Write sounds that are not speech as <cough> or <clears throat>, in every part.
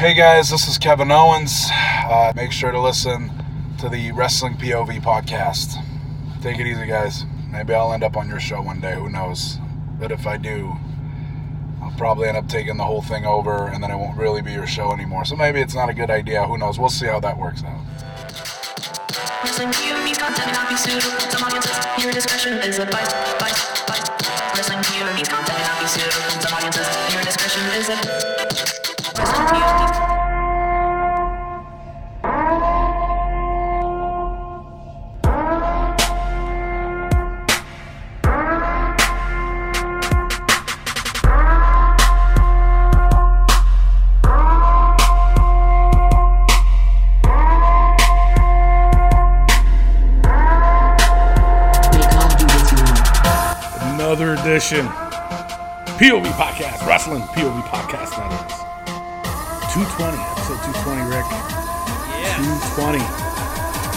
Hey guys, this is Kevin Owens. Uh, make sure to listen to the Wrestling POV podcast. Take it easy, guys. Maybe I'll end up on your show one day. Who knows? But if I do, I'll probably end up taking the whole thing over, and then it won't really be your show anymore. So maybe it's not a good idea. Who knows? We'll see how that works out. Wrestling POV content may not be suitable some audiences. Your discretion is advised. Wrestling POV content may not be suitable some audiences. Your discretion is advised. Edition. POV Podcast, Wrestling POV Podcast, that is. 220, episode 220, Rick. Yeah. 220.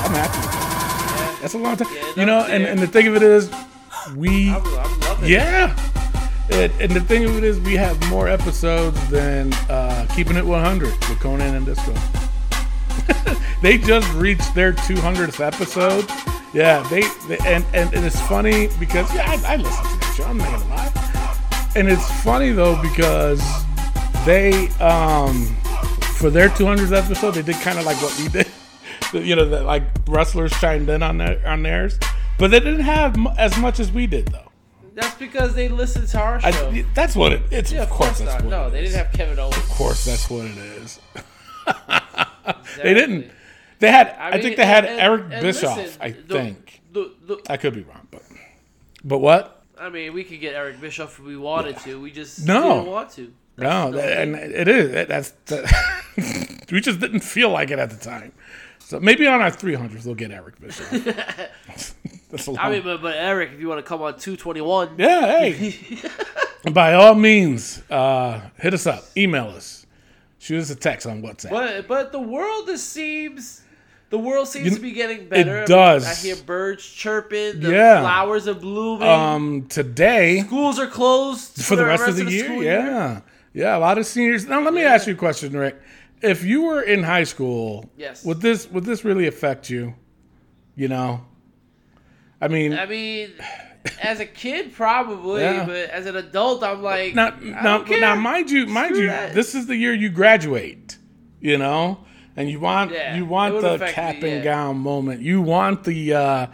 I'm happy that. That's a long time. Yeah, you know, and, and the thing of it is, we, I'm, I'm it. yeah. And, and the thing of it is, we have more episodes than uh, Keeping It 100 with Konnan and Disco. <laughs> they just reached their 200th episode. Yeah, they, they and, and and it's funny because yeah, I, I listen to that show. I'm not gonna lie. And it's funny though because they um for their 200th episode they did kind of like what we did. <laughs> You know, that like wrestlers chimed in on their on theirs, but they didn't have m- as much as we did though. That's because they listened to our show. I, that's what it. It's yeah, of course, that's not. what No, they is. didn't have Kevin Owens. Of course, that's what it is. <laughs> They didn't. They had. I, think they had Eric Bischoff. I think. The, the, I could be wrong, but but what? I mean, we could get Eric Bischoff if we wanted to. We just No. didn't want to. No, that, and it is. That's that, <laughs> we just didn't feel like it at the time. So maybe on our 300s we'll get Eric Bischoff. <laughs> that's a long, I mean, but, but Eric, if you want to come on 221, yeah. Hey, <laughs> by all means, uh, hit us up, email us, shoot us a text on WhatsApp. But but the world just seems the world seems You- to be getting better. It does. I hear birds chirping. The Yeah. flowers are blooming. Um, today Schools are closed for the rest of the year. school Yeah, yeah. A lot of seniors. Now, let me ask you a question, Rick. If you were in high school, Yes. would this would this really affect you? You know, I mean, I mean, as a kid, probably, Yeah. but as an adult, I'm like, now, now, now, mind you, mind Screw you, that. this is the year you graduate. You know, and you want Yeah, you want the cap me, and yeah. gown moment. You want the. uh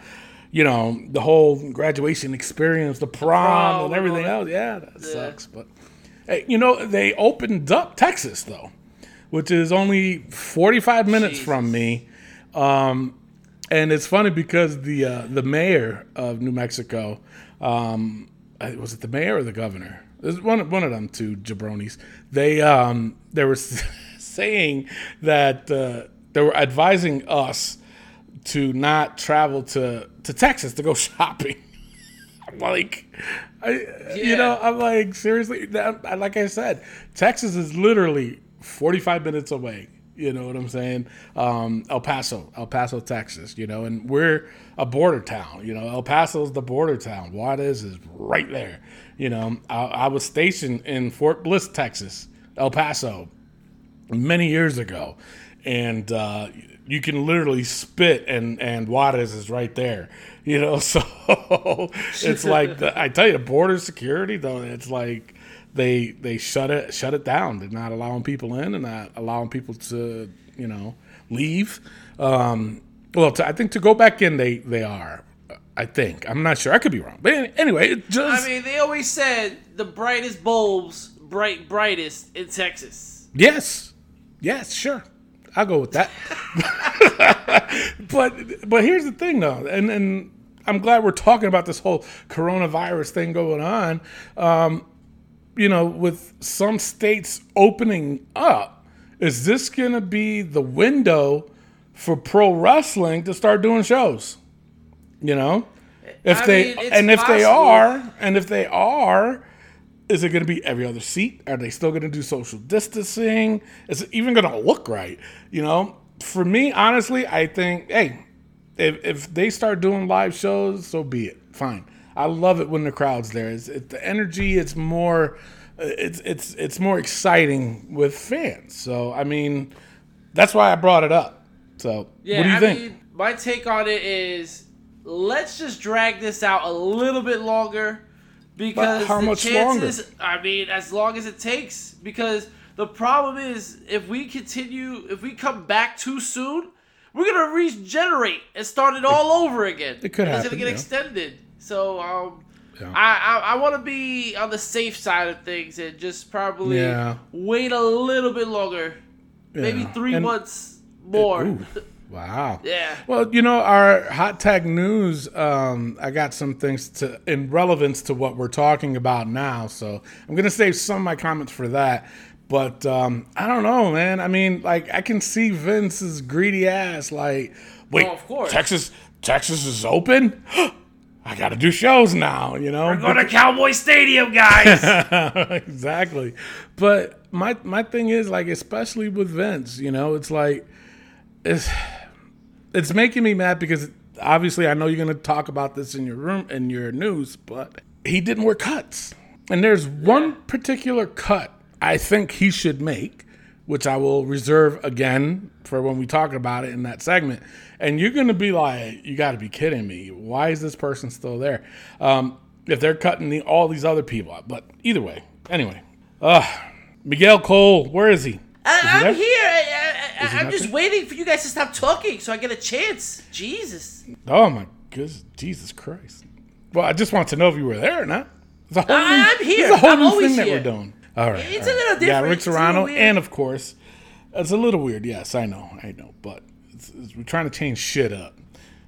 you know the whole graduation experience, the prom, prom and and everything else. Yeah, that Yeah. sucks. But hey, you know they opened up Texas though, which is only forty-five minutes Jesus. from me. Um, and it's funny because the uh, the mayor of New Mexico, um, uh, was it the mayor or the governor? There's one one of them two jabronis. They um, they were <laughs> saying that uh, they were advising us to not travel to to Texas to go <laughs> shopping. I'm like, I, you know, I'm like seriously. That, like I said, Texas is literally 45 minutes away. You know what I'm saying? Um, El Paso, El Paso, Texas. You know, and we're a border town. You know, El Paso's the border town. Juarez is right there. You know, I, I was stationed in Fort Bliss, Texas, El Paso, many years ago, and uh, you can literally spit, and and Juarez is right there. You know, <laughs> so it's like the, I tell you, the border security though. It's like they they shut it shut it down. They're not allowing people in and not allowing people to you know leave. Um, well, to, I think to go back in, they they are. I think I'm not sure. I could be wrong, but anyway, it just I mean, they always said the brightest bulbs, bright brightest in Texas. Yes. Yes, sure. I'll go with that. <laughs> but but here's the thing though, and and I'm glad we're talking about this whole coronavirus thing going on. Um, you know, with some states opening up, is this going to be the window for pro wrestling to start doing shows? You know, if I they mean, and if they are, and if they are, is it going to be every other seat? Are they still going to do social distancing? Is it even going to look right? You know, for me, honestly, I think, hey, if, if they start doing live shows, so be it. Fine. I love it when the crowd's there. It's, it, the energy, it's more it's it's it's more exciting with fans. So I mean, that's why I brought it up. So Yeah, what do you I think? mean, my take on it is let's just drag this out a little bit longer because how much chances, I mean, as long as it takes. Because the problem is, if we continue, if we come back too soon, we're gonna regenerate and start it all over again. it could And It's gonna get yeah. extended. So um, Yeah. I I, I want to be on the safe side of things and just probably Yeah. wait a little bit longer, maybe three And- months more. Ooh. <laughs> Wow. Yeah. Well, you know, our hot tag news, um, I got some things to in relevance to what we're talking about now. So I'm gonna save some of my comments for that. But um, I don't know, man. I mean, like I can see Vince's greedy ass like, wait, Oh, of course. Texas Texas is open? <gasps> I gotta do shows now, you know. we're Go to Cowboy Stadium, guys. <laughs> exactly. But my my thing is like, especially with Vince, you know, it's like it's it's making me mad because obviously I know you're gonna talk about this in your room in your news, but he didn't wear cuts. And there's one particular cut I think he should make, which I will reserve again for when we talk about it in that segment. And you're gonna be like, you got to be kidding me! Why is this person still there? Um, if they're cutting the, all these other people out, but either way, anyway. Uh, Miguel Cole, where is he? I, I'm there? here. I, I, I, I'm just there? waiting for you guys to stop talking so I get a chance. Jesus. Oh my goodness, Jesus Christ! Well, I just want to know if you were there or not. It's a whole I- new, I'm it's here. a whole I'm new always thing that here. we're doing. All right, It's all a little little Yeah, different. Rick Serrano, and of course, it's a little weird. Yes, I know, I know, but it's, it's- we're trying to change shit up.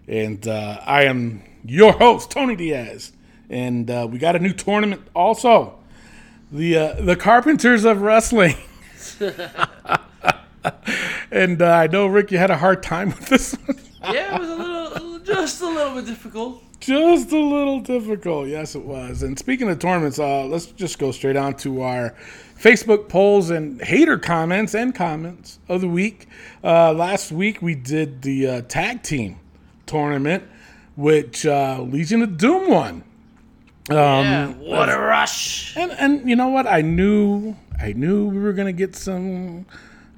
And uh, I am your host, Tony Diaz, and uh, we got a new tournament also. The uh, the Carpenters of Wrestling. <laughs> <laughs> and uh, I know Rick, you had a hard time with this one. Yeah, it was a little, just a little bit difficult. just a little difficult. Yes, it was. And speaking of tournaments, uh, let's just go straight on to our Facebook polls and hater comments and comments of the week. Uh, last week we did the uh, tag team tournament, which uh, Legion of Doom won. Um, yeah, what a rush. And and you know what? I knew I knew we were gonna get some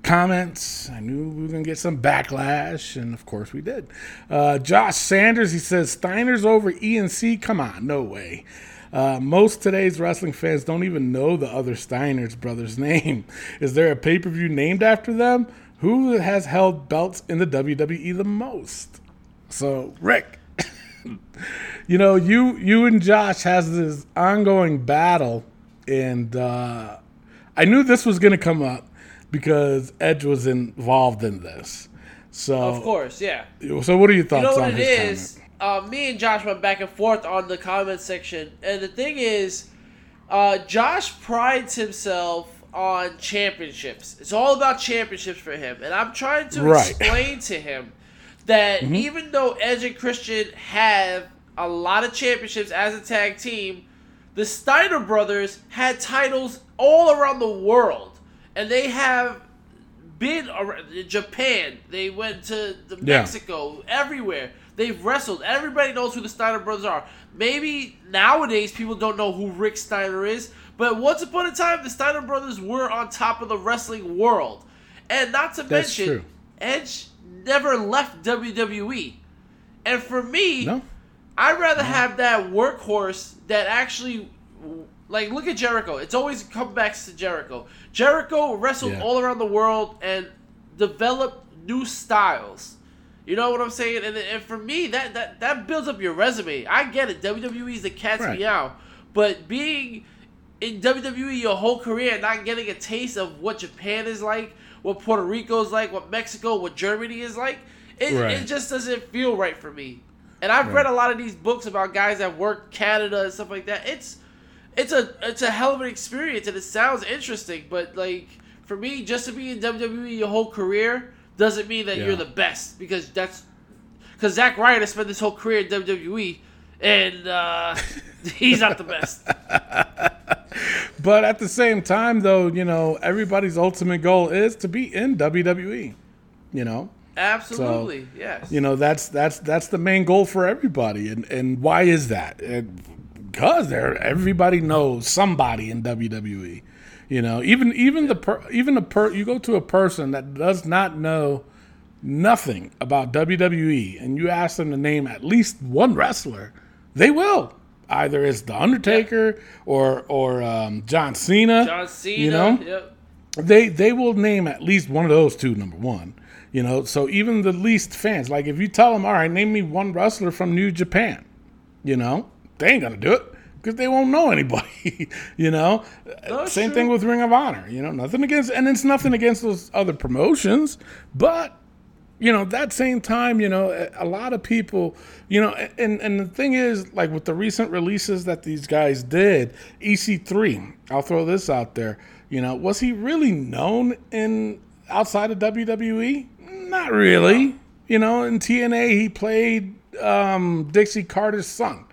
comments. I knew we were gonna get some backlash, and of course we did. Uh, Josh Sanders, he says Steiner's over E&C. Come on, no way. Uh, most today's wrestling fans don't even know the other Steiner's brother's <laughs> name. Is there a pay per view named after them? Who has held belts in the WWE the most? So, Rick, <laughs> you know, you you and Josh has this ongoing battle, and uh, I knew this was going to come up because Edge was involved in this. So, Of course, yeah. So, what are your thoughts You know on what it his is? Uh, me and Josh went back and forth on the comment section, and the thing is, uh, Josh prides himself on championships. It's all about championships for him, and I'm trying to Right. explain to him that Mm-hmm. even though Edge and Christian have a lot of championships as a tag team, the Steiner brothers had titles all around the world, and they have been around Japan. They went to the Yeah. Mexico, everywhere. They've wrestled. Everybody knows who the Steiner brothers are. Maybe nowadays people don't know who Rick Steiner is, but once upon a time the Steiner brothers were on top of the wrestling world. And not to That's mention, true. Edge never left WWE. And for me, No, I'd rather have that workhorse that actually, like, look at Jericho. It's always comebacks to Jericho. Jericho wrestled Yeah. all around the world and developed new styles. You know what I'm saying? And, and for me, that, that that builds up your resume. I get it. WWE is the cat's Right. meow, but being in WWE your whole career and not getting a taste of what Japan is like, what Puerto Rico is like, what Mexico, what Germany is like, it, Right. it just doesn't feel right for me. And I've read a lot of these books about guys that work Canada and stuff like that. It's it's a it's a hell of an experience and it sounds interesting, but like for me, just to be in WWE your whole career doesn't mean that Yeah. you're the best because that's because Zack Ryder spent his whole career in WWE and uh, <laughs> he's not the best. <laughs> but at the same time, though, you know, everybody's ultimate goal is to be in WWE. You know, Absolutely, yes. you know that's that's that's the main goal for everybody and and why is that because they're everybody knows somebody in WWE. You know, even even the per, even the per, you go to a person that does not know nothing about WWE and you ask them to name at least one wrestler, they will. Either it's the Undertaker or or um, John Cena. John Cena. You know, Yep. they they will name at least one of those two number one you know so even the least fans like if you tell them all right name me one wrestler from new japan you know they ain't gonna do it because they won't know anybody <laughs> you know No, it's same true. thing with ring of honor you know nothing against and it's nothing against those other promotions but you know that same time you know a- a lot of people you know and and the thing is like with the recent releases that these guys did ec3 i'll throw this out there you know was he really known in outside of wwe not really. You know in tna he played um dixie carter's son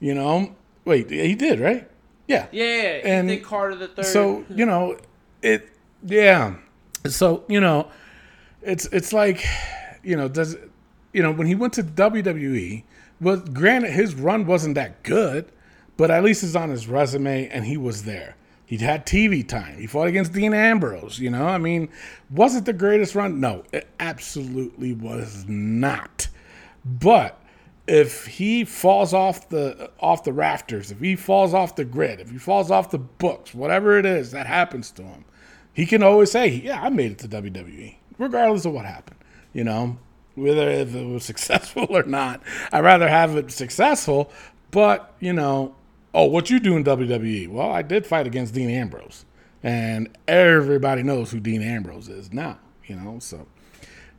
you know? Wait he did right? Yeah. Yeah, And Carter the third. so you know it yeah. So you know it's it's like you know does you know when he went to WWE well granted his run wasn't that good but at least it's on his resume and he was there he had TV time he fought against Dean Ambrose you know I mean was it the greatest run no it absolutely was not but if he falls off the off the rafters, if he falls off the grid, if he falls off the books, whatever it is that happens to him, he can always say, "Yeah, I made it to WWE," regardless of what happened. You know, whether if it was successful <laughs> or not. I'd rather have it successful, but you know, oh, what you do in WWE? Well, I did fight against Dean Ambrose, and everybody knows who Dean Ambrose is now. You know, so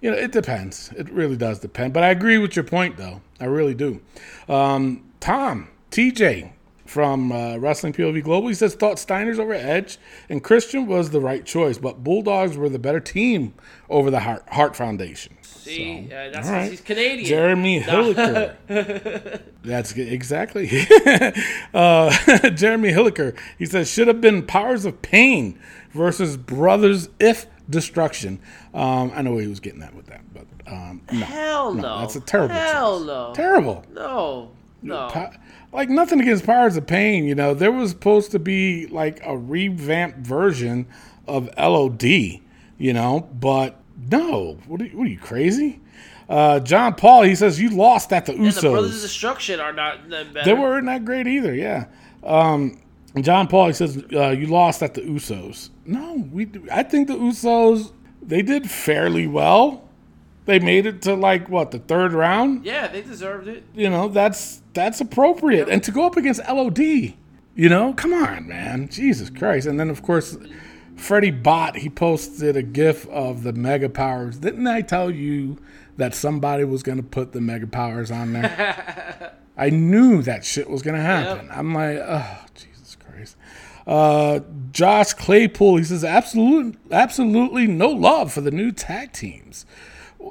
you know, it depends. It really does depend. But I agree with your point, though. I really do. Um, Tom, TJ from uh, Wrestling POV Global, he says, thought Steiner's over Edge and Christian was the right choice, but Bulldogs were the better team over the Hart, Heart Foundation. See, So, uh, that's right. he's Canadian. Jeremy Hilliker. <laughs> That's exactly. <laughs> uh, <laughs> Jeremy Hilliker. He says should have been Powers of Pain versus Brothers of Destruction. Um, I know he was getting that with that, but um, no, Hell no. that's a terrible. Hell choice. no. Terrible. No. No. Like nothing against Powers of Pain, you know. There was supposed to be like a revamped version of LOD, you know, but no. What are you, what are you crazy? Uh, John Paul, he says you lost at the and the Brothers of Usos. Destruction are not. They weren't that great either. Yeah. Um, John Paul, he says uh, you lost at the Usos. No, we. I think the Usos they did fairly well. They made it to like what the third round? Yeah, they deserved it. you know that's that's appropriate. And to go up against lod you know come on man. Jesus christ. And then of course freddie bott he posted a gif of the mega powers. Didn't i tell you that somebody was going to put the mega powers on there? <laughs> I knew that shit was going to happen. I'm like oh jesus christ. Uh, Josh Claypool, he says, absolute, absolutely no love for the new tag teams.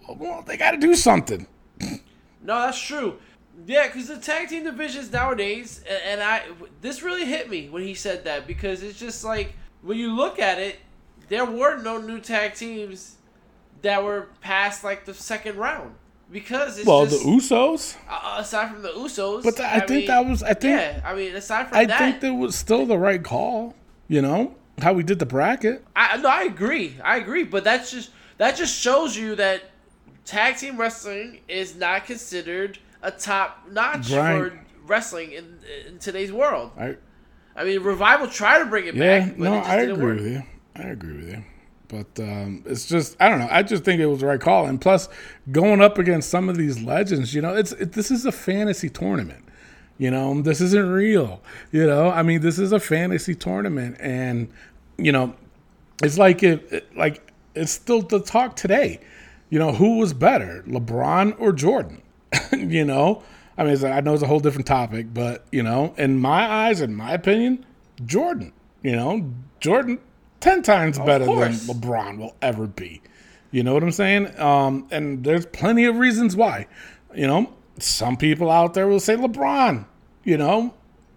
Well, they got to do something. No, that's true. Yeah, because the tag team divisions nowadays, and, and I, this really hit me when he said that because it's just like when you look at it, there were no new tag teams that were past like the second round because it's Well, just, the Usos. uh, aside from the Usos. But I, think mean, that was. I think. yeah. I mean, aside from I that, I think that was still the right call. You know how we did the bracket. I no, I agree. I agree, but that's just that just shows you that tag team wrestling is not considered a top notch for wrestling in in today's world. I I mean, revival tried to bring it yeah. back, no, it I agree work. with you. I agree with you. But um, it's just I don't know. I just think it was the right call. And plus, going up against some of these legends, you know, it's it, this is a fantasy tournament. You know, this isn't real. You know, I mean, this is a fantasy tournament, and you know, it's like it, it- like it's still the talk today. You know, who was better, LeBron or Jordan? <laughs> you know, I mean, I know it's a whole different topic, but you know, in my eyes, in my opinion, Jordan. You know, Jordan ten times better than. LeBron will ever be. You know what I'm saying? Um, and there's plenty of reasons why. You know, some people out there will say LeBron. You know,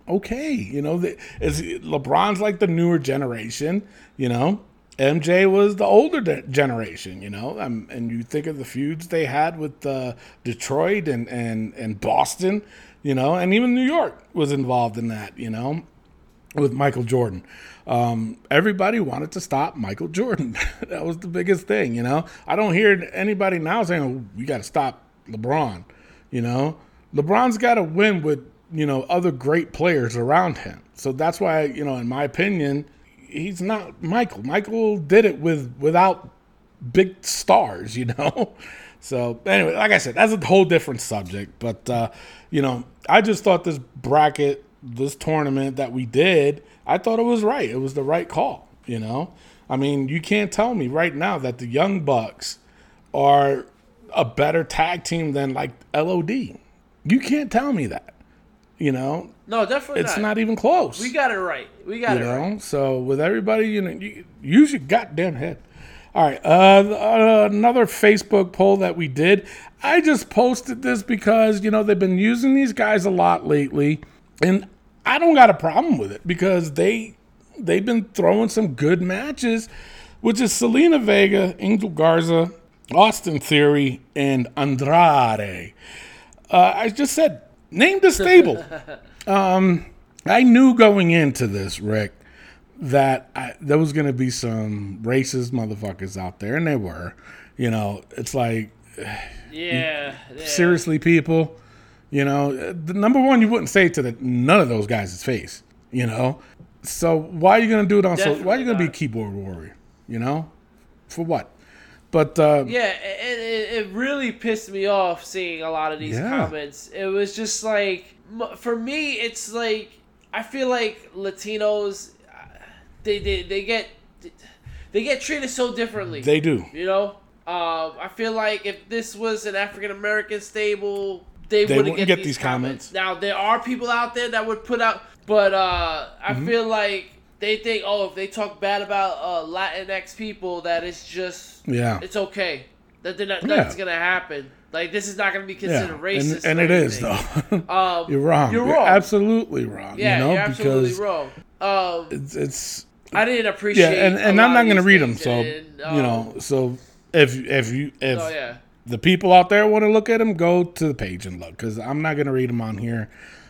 okay. You know, the, is LeBron's like the newer generation. You know, MJ was the older de- generation. You know, um, and you think of the feuds they had with uh, Detroit and and and Boston. you know, and even New York was involved in that, you know, with Michael Jordan. Um, everybody wanted to stop Michael Jordan. <laughs> that was the biggest thing, you know. I don't hear anybody now saying, oh, "We got to stop LeBron." You know, LeBron's got to win with you know other great players around him. So that's why, you know, in my opinion, he's not Michael. Michael did it with without big stars, you know. <laughs> So anyway, like I said, that's a whole different subject. But uh, you know, I just thought this bracket, this tournament that we did, I thought it was right. It was the right call. You know, I mean, you can't tell me right now that the Young Bucks are a better tag team than like LOD. You can't tell me that. You know, No, definitely it's not. not even close. We got it right. We got you it know. right. So with everybody, you know, you, use your goddamn head. All right, uh, uh, another Facebook poll that we did. I just posted this because you know they've been using these guys a lot lately, and I don't got a problem with it because they they've been throwing some good matches, which is Zelina Vega, Angel Garza, Austin Theory, and Andrade. Uh, I just said name the stable. <laughs> um, I knew going into this, Rick, that I, there was going to be some racist motherfuckers out there, and they were. You know, it's like <sighs> Yeah. yeah. seriously, people. You know, the number one, you wouldn't say to the, none of those guys' face. You know, so why are you going to do it on? So why are you going to be a keyboard warrior? You know, for what? But uh, Yeah, it, it really pissed me off seeing a lot of these Yeah. comments. It was just like, for me, it's like I feel like Latinos, they they, they get they get treated so differently. they do. you know, um, I feel like if this was an African American stable, they, They wouldn't wouldn't get, get these these comments. comments. Now there are people out there that would put out, but uh, I Mm-hmm. feel like they think, oh, if they talk bad about uh, Latinx people, that it's just Yeah. it's okay. That they're not, Yeah. nothing's gonna happen. Like this is not gonna be Yeah, considered racist. and, and it is though. <laughs> Um, you're wrong. You're You're, wrong. absolutely wrong. yeah, you know, you're absolutely wrong. Um, it's it's I didn't appreciate. yeah, and, and I'm not going to read them. So and, you um, know, so if if you if Oh yeah. the people out there want to look at them, go to the page and look because I'm not going to read them on here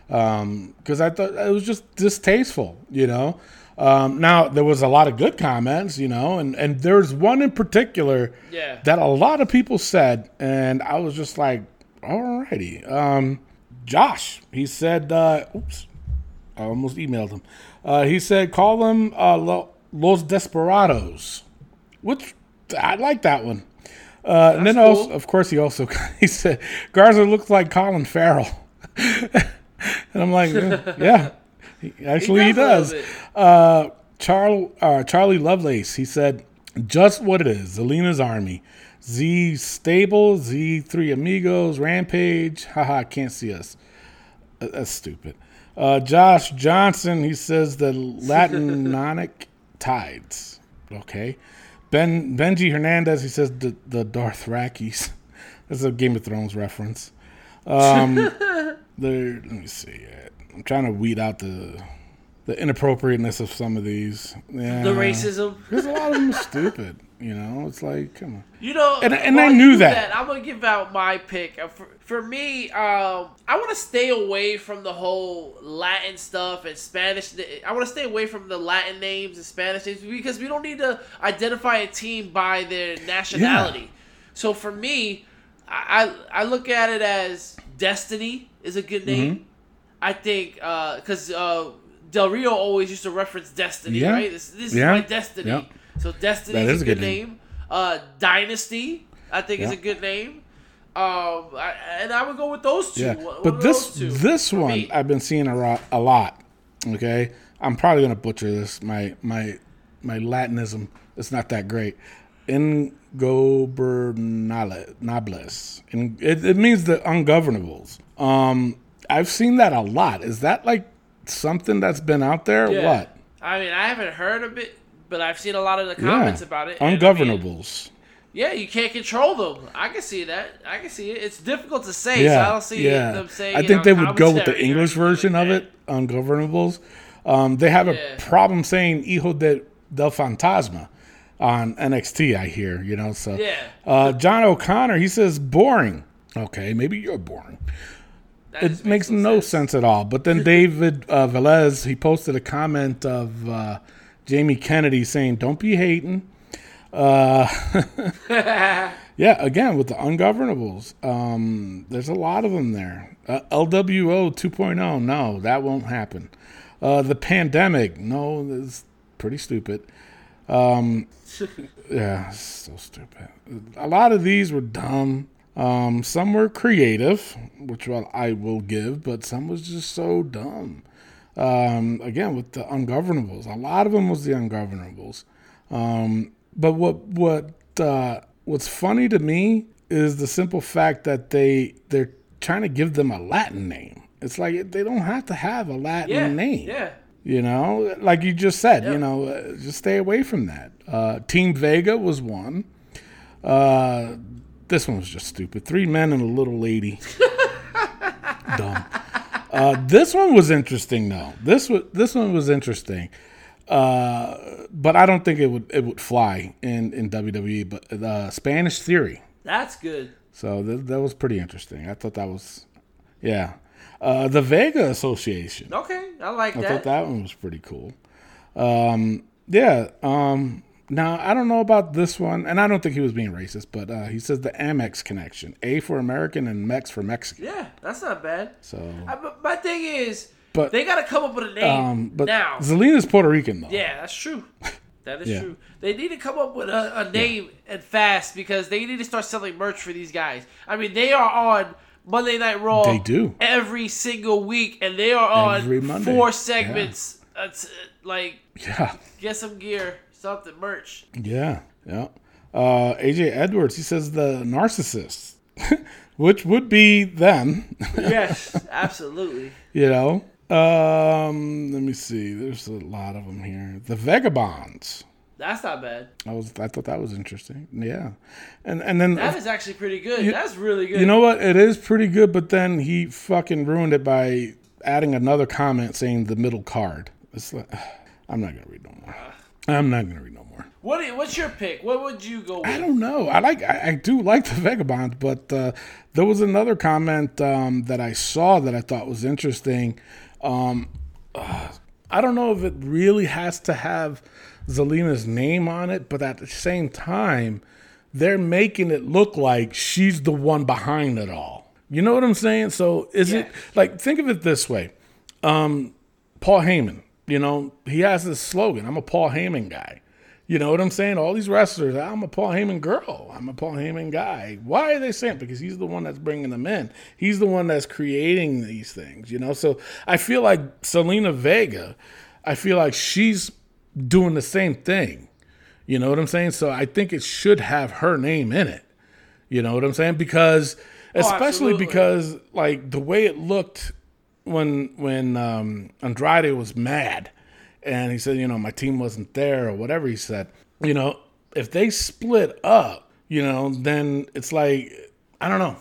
because I thought it was just distasteful. You know. Um, now there was a lot of good comments, you know, and and there's one in particular Yeah. that a lot of people said, and I was just like, alrighty. Um, Josh, he said, uh, oops, I almost emailed him. Uh, he said, call them uh, Lo- Los Desperados, which I like that one. Uh, and then, That's also, of course, he also <laughs> he said Garza looks like Colin Farrell, <laughs> and I'm like, yeah, <laughs> actually he, does does. a. Uh, Charl, uh, Charlie Lovelace, he said, just what it is, Zelina's Army. Z Stable, Z3 Amigos, Rampage, <laughs> haha, can't see us. That's stupid. Uh, Josh Johnson, he says the <laughs> Latinonic tides. Okay. Ben Benji Hernandez, he says the, the Dothrakis. That's a Game of Thrones reference. Um, there, let me see. I'm trying to weed out the the inappropriateness of some of these. Yeah. The racism. <laughs> There's a lot of them stupid. You know, it's like, come on. You know, And- and I knew do that. I'm gonna give out my pick. For, for me, um, I want to stay away from the whole Latin stuff and Spanish. I want to stay away from the Latin names and Spanish names because we don't need to identify a team by their nationality. Yeah. So for me, I I I look at it as Destiny is a good name. Mm-hmm. I think because uh, Del Rio always used to reference Destiny, Yeah. right? This, this Yeah. is my Destiny. Yeah. So Destiny is is a good, name. Uh, Dynasty, I think, is a good name. Um, I, and I would go with those two. Yeah, one but this two this one me. I've been seeing a lot. A lot. Okay, I'm probably gonna butcher this. My my my Latinism is not that great. Ingobernables. And it, it means the ungovernables. Um, I've seen that a lot. Is that like something that's been out there? Yeah. What? I mean, I haven't heard of it, but I've seen a lot of the comments yeah, about it. and I mean, ungovernables. yeah, you can't control them. I can see that. I can see it. It's difficult to say, so I Yeah, don't see yeah. them saying. I think they would go with the English version like of it, ungovernables. Um, they have a problem saying "Hijo de, del Fantasma" on NXT. I hear, you know. So, Yeah. uh, John O'Connor, he says boring. Okay, maybe you're boring. It just makes no sense. at all. But then <laughs> David uh, Velez, he posted a comment of uh, Jamie Kennedy saying, "Don't be hating." Uh, <laughs> <laughs> yeah, again with the ungovernables, um, there's a lot of them there. Uh, LWO 2.0, no, that won't happen. Uh, the pandemic, no, that's pretty stupid. Um, yeah, so stupid. A lot of these were dumb. Um, some were creative, which well, I will give, but some was just so dumb. Um, again, with the ungovernables, a lot of them was the ungovernables. Um, but what what uh, what's funny to me is the simple fact that they they're trying to give them a Latin name. It's like they don't have to have a Latin Yeah, name. yeah. You know, like you just said, Yeah. you know, uh, just stay away from that. Uh, Team Vega was one. Uh, this one was just stupid. Three men and a little lady. <laughs> Dumb. Uh, this one was interesting though. This was this one was interesting, uh, but I don't think it would it would fly in in WWE. But uh, Spanish Theory. That's good. So th- that was pretty interesting. I thought that was, yeah. Uh, the Vega Association. Okay, I like I that. thought that one was pretty cool. Um, yeah. Um, now I don't know about this one, and I don't think he was being racist, but uh, he says the Amex connection: A for American and Mex for Mexican. Yeah, that's not bad. So, I, but my thing is, But- they got to come up with a name um, but now. Zelina's Puerto Rican though. yeah, that's true. That is <laughs> Yeah. true. They need to come up with a, a name and fast because they need to start selling merch for these guys. I mean, they are on Monday Night Raw. They do. every single week, and they are on Every Monday. four Yeah. segments. That's uh, like Yeah. get some gear, something merch. Yeah, yeah. Uh, AJ Edwards, he says the narcissists, <laughs> which would be them, <laughs> Yes, absolutely. you know. Um, let me see. There's a lot of them here. The Vagabonds. That's not bad. I was, I thought that was interesting. Yeah, and and then That is actually pretty good. That's really good. you know what? It is pretty good, but then he fucking ruined it by adding another comment saying the middle card. It's like, <sighs> I'm not gonna read no more. I'm not gonna read no more. what? What's your pick? What would you go I don't know. I like. I, I do like the <laughs> vagabond, but uh, there was another comment um, that I saw that I thought was interesting. Um, uh, I don't know if it really has to have Zelina's name on it, but at the same time, they're making it look like she's the one behind it all. You know what I'm saying? So is it like think of it this way? Um, Paul Heyman, you know, he has this slogan, I'm a Paul Heyman guy. You know what I'm saying? All these wrestlers, I'm a Paul Heyman girl. I'm a Paul Heyman guy. Why are they saying? Because he's the one that's bringing them in. He's the one that's creating these things, you know? So I feel like Zelina Vega, I feel like she's doing the same thing. You know what I'm saying? So I think it should have her name in it. You know what I'm saying? Because oh, especially absolutely. because like the way it looked when when um, Andrade was mad and he said, you know, my team wasn't there or whatever he said. You know, if they split up, you know, then it's like I don't know.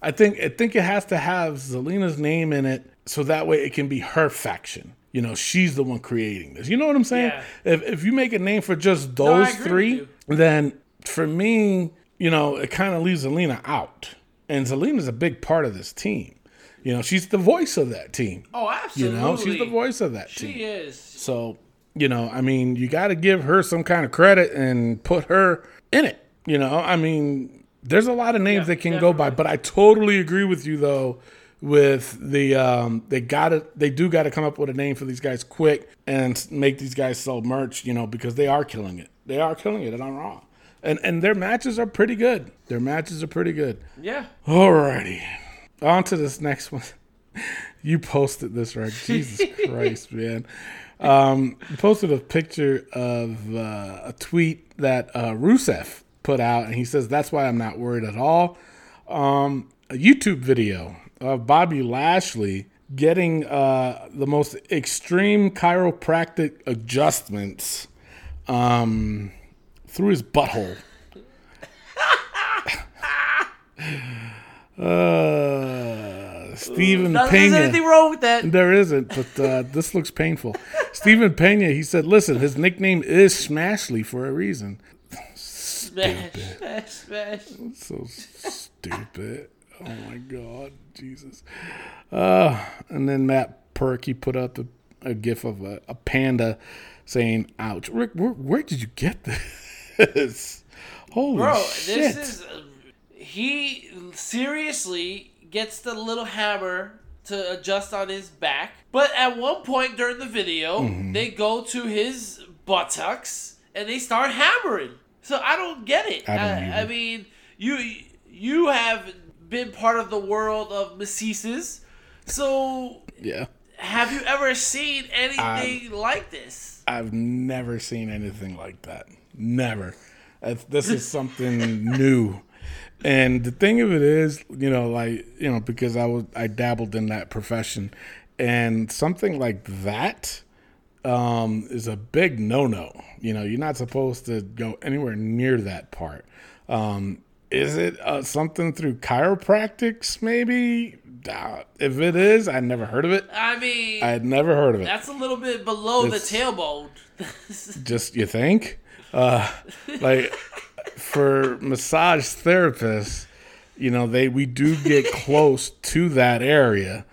I think I think it has to have Zelina's name in it so that way it can be her faction. You know, she's the one creating this. You know what I'm saying? Yeah. If if you make a name for just those with three, then for me, you know, it kind of leaves Zelina out. And Zelina's a big part of this team. You know, she's the voice of that team. Oh, absolutely. You know, she's the voice of that She team. She is. So, you know, I mean, you got to give her some kind of credit and put her in it. You know, I mean, there's a lot of names Yeah, they can go by, but I totally agree with you though. With the um, they got to they do got to come up with a name for these guys quick and make these guys sell merch. You know, because they are killing it. They are killing it on Raw, and and their matches are pretty good. Their matches are pretty good. Yeah. Alrighty. On to this next one. <laughs> You posted this, right? Jesus <laughs> Christ, man. Um, you posted a picture of uh, a tweet that uh, Rusev put out, and he says, That's why I'm not worried at all. Um, a YouTube video of Bobby Lashley getting uh, the most extreme chiropractic adjustments um, through his butthole. <laughs> Uh, Stephen Not that there's Pena. anything wrong with that. There isn't, but uh, this looks painful. <laughs> Stephen Pena, he said, listen, his nickname is Smashley for a reason. Smash, smash, smash. So stupid. Oh my God, Jesus. Uh, and then Matt Perky put up a, a gif of a, a panda saying, ouch. Rick, where, where did you get this? <laughs> Holy Bro, shit. this is he seriously gets the little hammer to adjust on his back. But at one point during the video, Mm-hmm. they go to his buttocks and they start hammering. So I don't get it. I I, I mean, you you have been part of the world of masseses. So yeah. have you ever seen anything like this? I've never seen anything like that. Never. This is something new. And the thing of it is, you know, like, you know, because I was I dabbled in that profession and something like that um is a big no-no. You know, you're not supposed to go anywhere near that part. Um is it uh, something through chiropractics maybe? Uh, if it is, I never heard of it. I mean, I had never heard of it. that's a little bit below It's- the tailbone. <laughs> just you think uh like for massage therapists you know they we do get <laughs> close to that area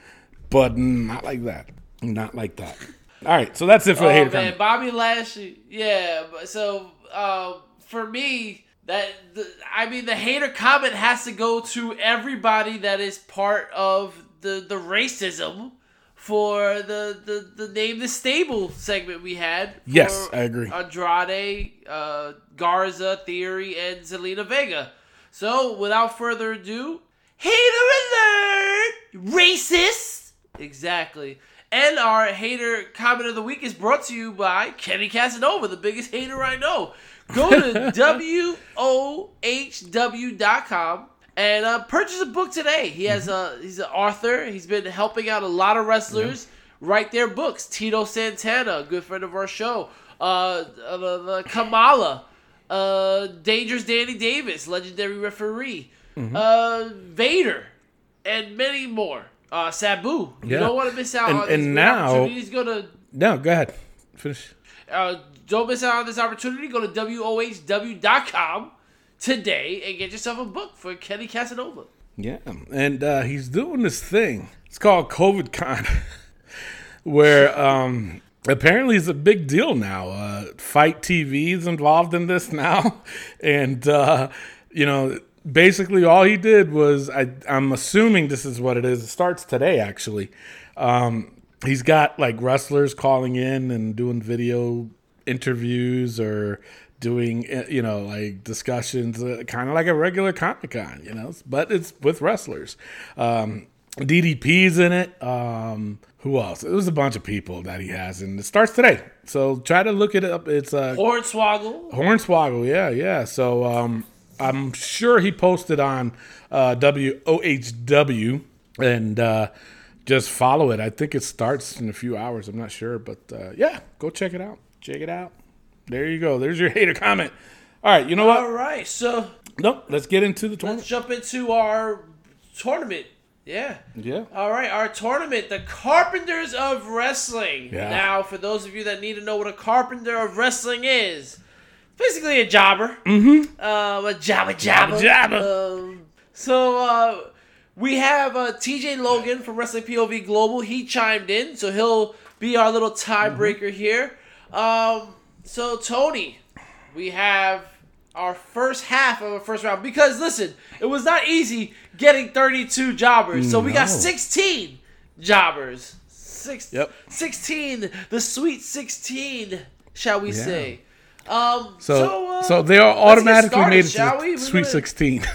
but not like that not like that all right so that's it for the Oh hater man, comment. Bobby Lashley. Yeah, so um, for me, that the, I mean, the hater comment has to go to everybody that is part of the the racism for the the, the name the stable segment we had. for Yes, I agree. Andrade, uh, Garza, Theory, and Zelina Vega. So without further ado, hater alert! Racist. Exactly. And our hater comment of the week is brought to you by Kenny Casanova, the biggest hater I know. Go to <laughs> wohw.com and uh, purchase a book today. He has a he's an author. He's been helping out a lot of wrestlers write their books. Tito Santana, a good friend of our show. Uh, uh, Kamala, uh, Dangerous Danny Davis, legendary referee. Uh, Vader, and many more. Uh, Sabu. You don't want to miss out And- on and now- he's gonna. no go ahead finish uh, don't miss out on this opportunity. Go to wohw.com today and get yourself a book for Kenny Casanova. Yeah, and uh, he's doing this thing. It's called COVID Con, <laughs> where um, apparently it's a big deal now. Uh, FITE TV is involved in this <laughs> now, and uh, you know, basically all he did was I, I'm assuming this is what it is. It starts today, actually. Um, he's got like wrestlers calling in and doing video interviews or doing uh, you know like discussions uh, kind of like a regular comic con you know but it's with wrestlers um ddp's in it um who else it was a bunch of people that he has and it starts today so try to look it up it's uh Hornswoggle. Hornswoggle, yeah, yeah. So um, I'm sure he posted on uh, WOHW and uh, just follow it. I think it starts in a few hours. I'm not sure, but uh, yeah, go check it out. Check it out. There you go. There's your <laughs> hater comment. All right, you know All what? right, so Nope. Let's get into the tournament. let's jump into our tournament. Yeah. Yeah. All right, our tournament, the Carpenters of Wrestling. Yeah. Now, for those of you that need to know what a Carpenter of Wrestling is, basically a jobber. Mm-hmm. Um, a jobber jobber. jobber. Um, so uh, we have uh, TJ Logan from Wrestling POV Global. He chimed in, so he'll be our little tiebreaker here. Um, so Tony, we have our first half of a first round because listen, it was not easy getting 32 jobbers. So we got No. 16 jobbers. Six, Yep. 16, the sweet 16, shall we say. Um, So, so, so, uh, they are let's get automatically started, made it shall to we? the Sweet gonna- 16. <laughs>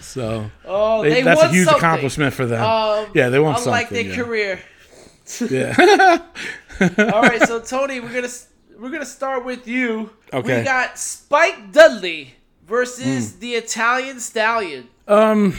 so <laughs> Oh, they- they that's a won huge something. accomplishment for them. Um, yeah, they won unlike something. their yeah. career. Yeah. <laughs> <laughs> All right, so Tony, we're gonna we're gonna start with you. Okay. We got Spike Dudley versus the Italian Stallion. Um,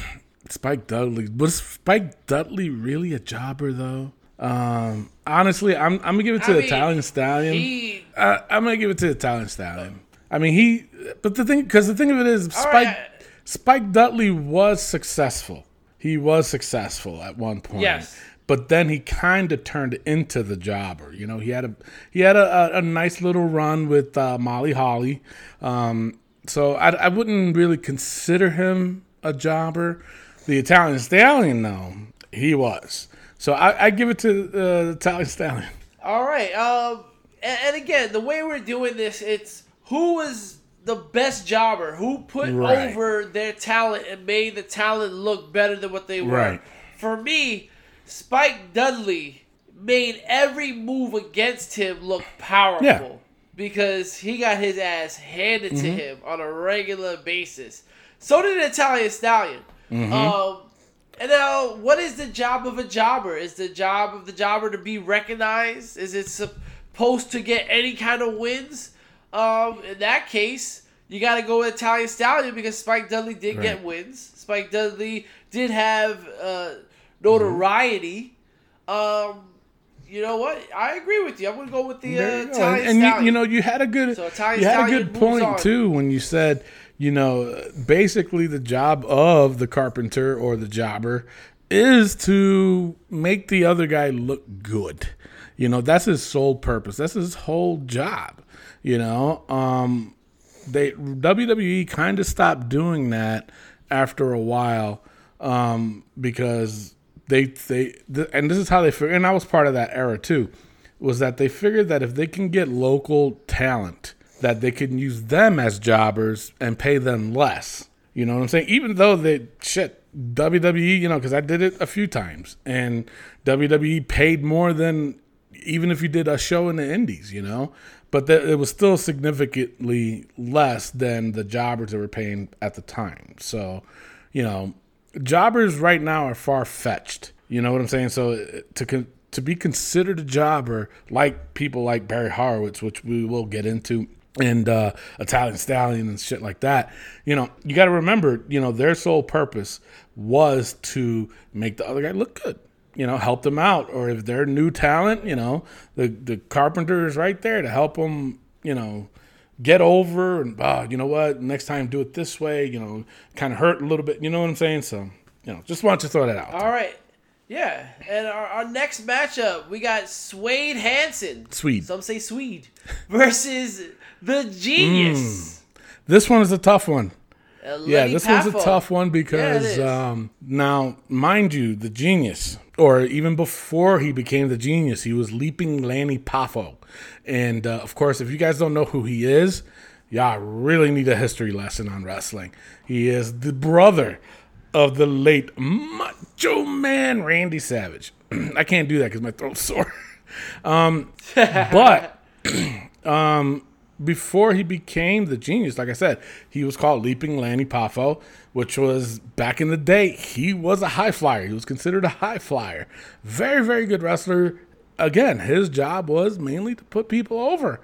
Spike Dudley was Spike Dudley really a jobber though? Um, honestly, I'm I'm gonna give it to I the mean, Italian Stallion. He uh, I'm gonna give it to the Italian Stallion. I mean, he, but the thing, because the thing of it is, Spike right. Spike Dudley was successful. He was successful at one point. Yes. But then he kind of turned into the jobber. You know, he had a he had a, a, a nice little run with uh, Molly Holly. Um, so I, I wouldn't really consider him a jobber. The Italian Stallion, though, he was. So I, I give it to uh, the Italian Stallion. All right. Um, and, and again, the way we're doing this, it's who was the best jobber, who put Right. over their talent and made the talent look better than what they were. Right. For me, Spike Dudley made every move against him look powerful Yeah. Mm-hmm. because he got his ass handed to him on a regular basis. So did Italian Stallion. Mm-hmm. Um, and now, what is the job of a jobber? Is the job of the jobber to be recognized? Is it supposed to get any kind of wins? Um, in that case, you got to go with Italian Stallion because Spike Dudley did get wins. Spike Dudley did have uh, notoriety. Um, you know what? I agree with you. I'm gonna go with the uh, you. Italian and, and you, you know you had a good So Italian you had a good point on. too when you said you know basically the job of the carpenter or the jobber is to make the other guy look good you know that's his sole purpose that's his whole job you know um they WWE kind of stopped doing that after a while um, because they they th- and this is how they figured and I was part of that era too was that they figured that if they can get local talent that they can use them as jobbers and pay them less. You know what I'm saying? Even though they shit WWE you know because I did it a few times and WWE paid more than even if you did a show in the indies, you know, but th- it was still significantly less than the jobbers that were paying at the time. So, you know, jobbers right now are far fetched. You know what I'm saying? So uh, to con- to be considered a jobber, like people like Barry Horowitz, which we will get into, and uh, Italian Stallion and shit like that, you know, you got to remember, you know, their sole purpose was to make the other guy look good you know, help them out. Or if they're new talent, you know, the the carpenter is right there to help them, you know, get over and ah, you know what, next time do it this way, you know, kind of hurt a little bit. You know what I'm saying? So, you know, just want to throw that out. All right. Yeah, and our, our next matchup, we got Swade Hanson. Swede. Some say Swede. <laughs> Versus the Genius. This one is a tough one. Yeah, this one's a tough one because is. um, now, mind you, the genius, or even before he became the genius, he was Leaping Lanny Poffo. And uh, of course, if you guys don't know who he is, y'all really need a history lesson on wrestling. He is the brother of the late Macho Man Randy Savage. <clears throat> I can't do that because my throat's <laughs> sore. Um, but <clears throat> um, before he became the genius, like I said, he was called Leaping Lanny Poffo, which was back in the day. He was a high flyer. He was considered a high flyer. Very, very good wrestler. Again, his job was mainly to put people over.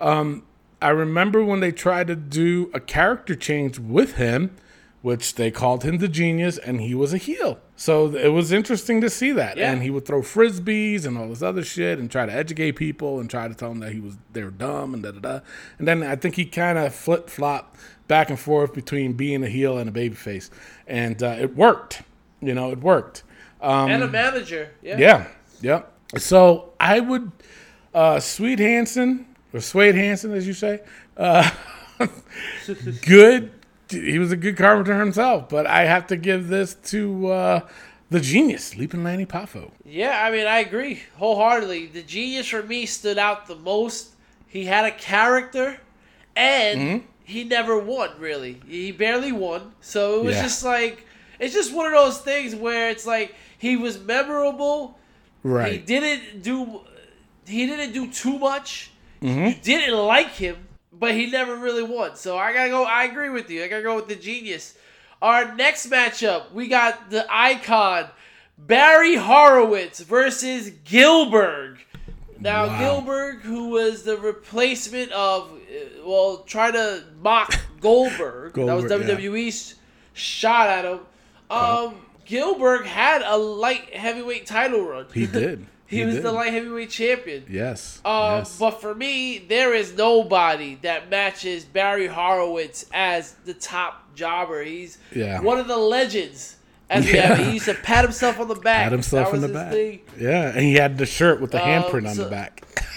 Um, I remember when they tried to do a character change with him, which they called him the genius, and he was a heel. So it was interesting to see that. Yeah. And he would throw frisbees and all this other shit and try to educate people and try to tell them that he was they were dumb and da da da. And then I think he kind of flip flop back and forth between being a heel and a babyface, and uh, it worked. You know, it worked. and a manager. Yeah. Yeah, yep. So I would, uh, Sweet Hanson or Swade Hanson, as you say, uh, <laughs> good. He was a good carpenter himself, but I have to give this to uh, the genius, Leaping Lanny Poffo. Yeah, I mean, I agree wholeheartedly. The Genius for me stood out the most. He had a character, and Mm-hmm. he never won, really. He barely won. So it was Yeah. just like, it's just one of those things where it's like, he was memorable. Right. He didn't do he didn't do too much. Mm-hmm. You didn't like him, but he never really won. So I gotta go. I agree with you. I gotta go with the genius. Our next matchup, we got the icon Barry Horowitz versus Gillberg. Now Wow. Gillberg, who was the replacement of, uh, well, try to mock Goldberg. that was Goldberg, yeah. WWE's shot at him. Um, Gillberg had a light heavyweight title run. He did. He, was did. the light heavyweight champion. Yes. Um, yes. But for me, there is nobody that matches Barry Horowitz as the top jobber. He's Yeah. one of the legends. As Yeah. He used to pat himself on the back. Pat himself in the back. thing. Yeah, and he had the shirt with the Um, handprint on so- the back. <laughs>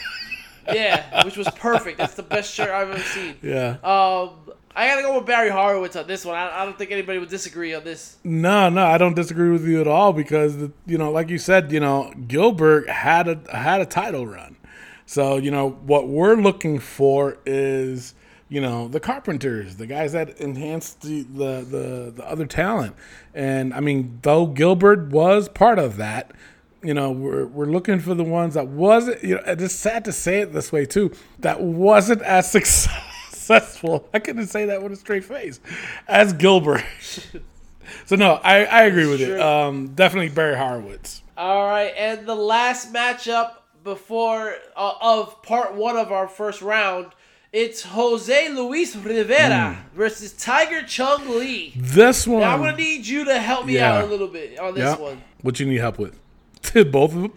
Yeah, which was perfect. That's the best shirt I've ever seen. Yeah. Um, I gotta go with Barry Horowitz on this one. I, I don't think anybody would disagree on this. No, no, I don't disagree with you at all because you know, like you said, you know, Gillberg had a had a title run. So, you know, what we're looking for is, you know, the carpenters, the guys that enhanced the the the, the other talent. And I mean, though Gillberg was part of that, you know, we're, we're looking for the ones that wasn't, you know, it's sad to say it this way too, that wasn't as <laughs> successful. I couldn't say that with a straight face as Gillberg. <laughs> so no, I, I agree with it. Um, definitely Barry Horowitz. All right, and the last matchup before uh, of part one of our first round, it's Jose Luis Rivera Hmm. versus Tiger Chung Lee. This one, Now, I'm gonna need you to help me Yeah. out a little bit on this yeah. one. What you need help with? <laughs> Both of them.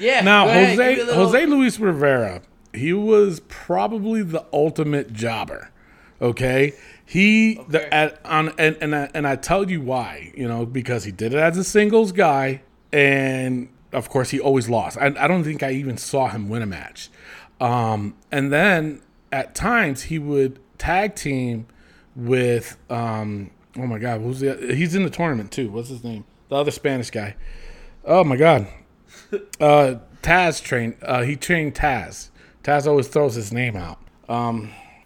Yeah. Now, ahead, Jose give me a little- Jose Luis Rivera, he was probably the ultimate jobber. Okay, he Okay. the at on and and I, and I tell you why. You know because he did it as a singles guy, and of course he always lost. I, I don't think I even saw him win a match. Um, and then at times he would tag team with um, oh my god, who's the? He's in the tournament too. What's his name? The other Spanish guy. Oh my god. <laughs> Uh, Taz trained. Uh, he trained Taz. Taz always throws his name out.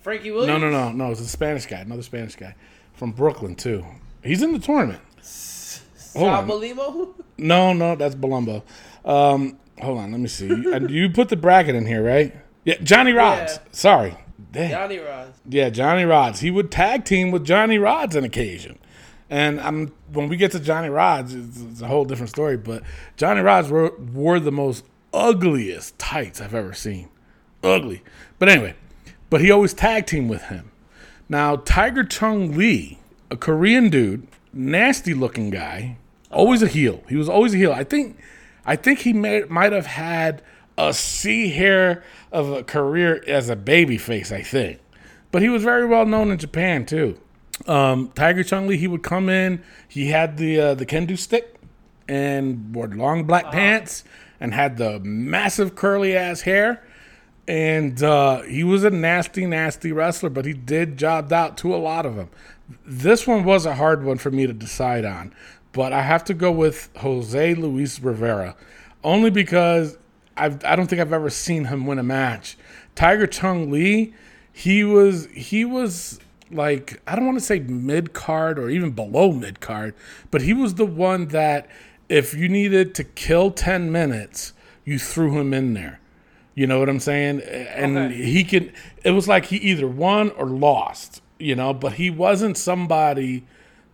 Frankie Williams. No, no, no, no. It's a Spanish guy. Another Spanish guy from Brooklyn too. He's in the tournament. On. No, no, that's Balumbo. Um, hold on. Let me see. And you put the bracket in here, right? Yeah, Johnny Rodz. Yeah. Sorry. Johnny Rodz. Yeah, Johnny Rodz. He would tag team with Johnny Rodz on occasion. And I'm when we get to Johnny Rodz, it's, it's a whole different story. But Johnny Rodz wore, wore the most ugliest tights I've ever seen. Ugly. But anyway, but he always tag team with him. Now, Tiger Chung Lee, a Korean dude, nasty looking guy, always a heel. He was always a heel. I think I think he may, might have had a sea hair of a career as a baby face, I think. But he was very well known in Japan too. Um, Tiger Chung Lee, he would come in. He had the uh, the kendo stick and wore long black pants and had the massive curly ass hair. And uh, he was a nasty, nasty wrestler, but he did jobbed out to a lot of them. This one was a hard one for me to decide on, but I have to go with Jose Luis Rivera, only because I've, I don't think I've ever seen him win a match. Tiger Chung Lee, he was he was like I don't want to say mid card or even below mid card, but he was the one that if you needed to kill ten minutes, you threw him in there. You know what I'm saying? And Okay. he can. It was like he either won or lost. You know, but he wasn't somebody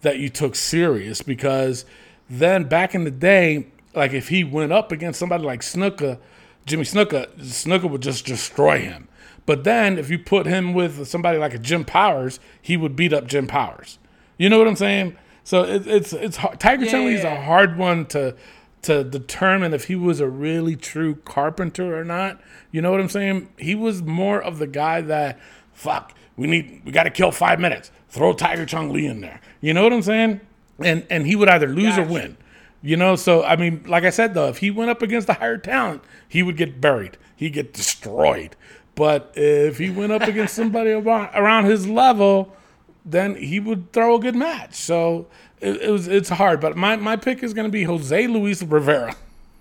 that you took serious because then back in the day, like if he went up against somebody like Snuka, Jimmy Snuka, Snuka would just destroy him. But then if you put him with somebody like a Jim Powers, he would beat up Jim Powers. You know what I'm saying? So it, it's it's hard. Tiger Chung Lee is a hard one to to determine if he was a really true carpenter or not. You know what I'm saying? He was more of the guy that fuck. We need we got to kill five minutes. Throw Tiger Chung Lee in there. You know what I'm saying? And and he would either lose or win. You know, so I mean, like I said though, if he went up against the higher talent, he would get buried. He'd get destroyed. But if he went up against <laughs> somebody around, around his level, then he would throw a good match. So it, it was it's hard. But my, my pick is going to be Jose Luis Rivera.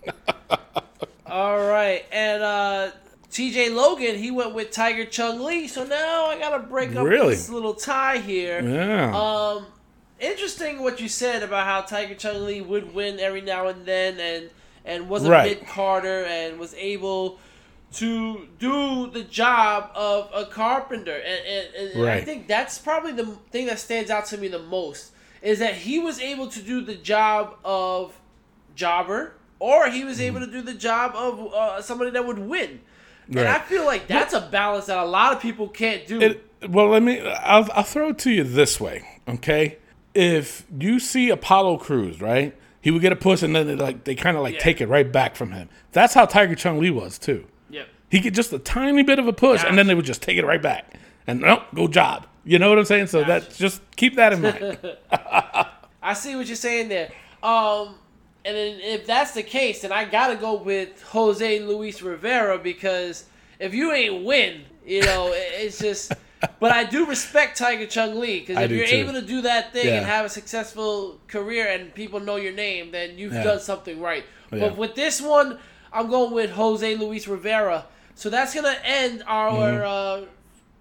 <laughs> All right, and uh, T.J. Logan, he went with Tiger Chung Lee. So now I gotta break up Really? this little tie here. Yeah. Um, interesting what you said about how Tiger Chung Lee would win every now and then, and and was a Right. mid Carter and was able to do the job of a carpenter. And, and, and I think that's probably the thing that stands out to me the most is that he was able to do the job of jobber, or he was able to do the job of uh, somebody that would win. And I feel like that's a balance that a lot of people can't do. It, well, let me. I'll, I'll throw it to you this way, okay? If you see Apollo Crews, right? He would get a push, and then they, like they kind of like Yeah. take it right back from him. That's how Tiger Chung Lee was too. yep. He get just a tiny bit of a push, and then they would just take it right back, and nope, go job. You know what I'm saying? So that just keep that in mind. <laughs> <laughs> I see what you're saying there. Um, and then if that's the case, then I gotta go with Jose Luis Rivera because if you ain't win, you know, <laughs> it's just but I do respect Tiger Chung Lee because if you're too. able to do that thing Yeah. and have a successful career and people know your name, then you've Yeah. done something right. Yeah. But with this one, I'm going with Jose Luis Rivera. So that's gonna end our Mm-hmm. uh,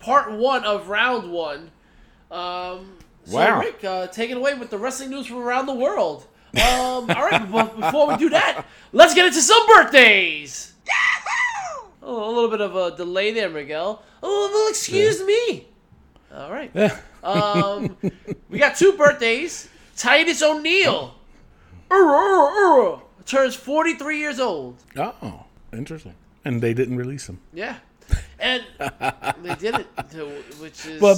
part one of round one. Um, so Wow. Rick, uh, take it away with the wrestling news from around the world. Um, all right, but <laughs> before we do that, let's get into some birthdays. Oh, a little bit of a delay there, Miguel. Oh, well, excuse me. All right. Yeah. Um, we got two birthdays. Titus O'Neil Ur, ur, ur, turns 43 years old. Oh, interesting. And they didn't release him. Yeah. And they did it, which is. But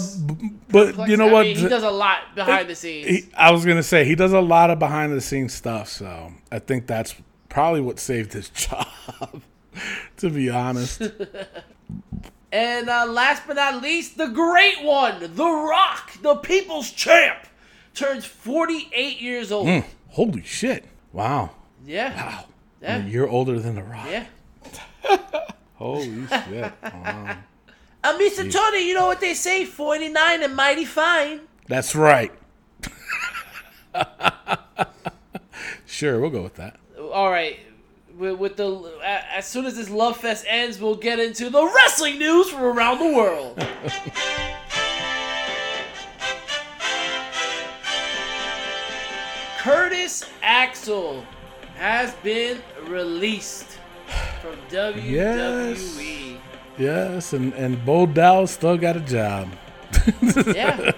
but complex. you know I what? mean, he does a lot behind the scenes. He- I was gonna say he does a lot of behind the scenes stuff, so I think that's probably what saved his <laughs> job. to be honest, <laughs> And uh, last but not least, the great one, The Rock, the people's champ, turns 48 years old. Hmm. holy shit! Wow, Yeah. wow, Yeah. you're older than the Rock. Yeah. <laughs> Holy shit! Wow. Uh, Mr. Tony, you know what they say 49 and mighty fine. That's right. <laughs> sure, we'll go with that. All right. With, with the as soon as this love fest ends, we'll get into the wrestling news from around the world. <laughs> Curtis Axel has been released from WWE. Yes, and and Bo Dallas still got a job. <laughs> Yeah.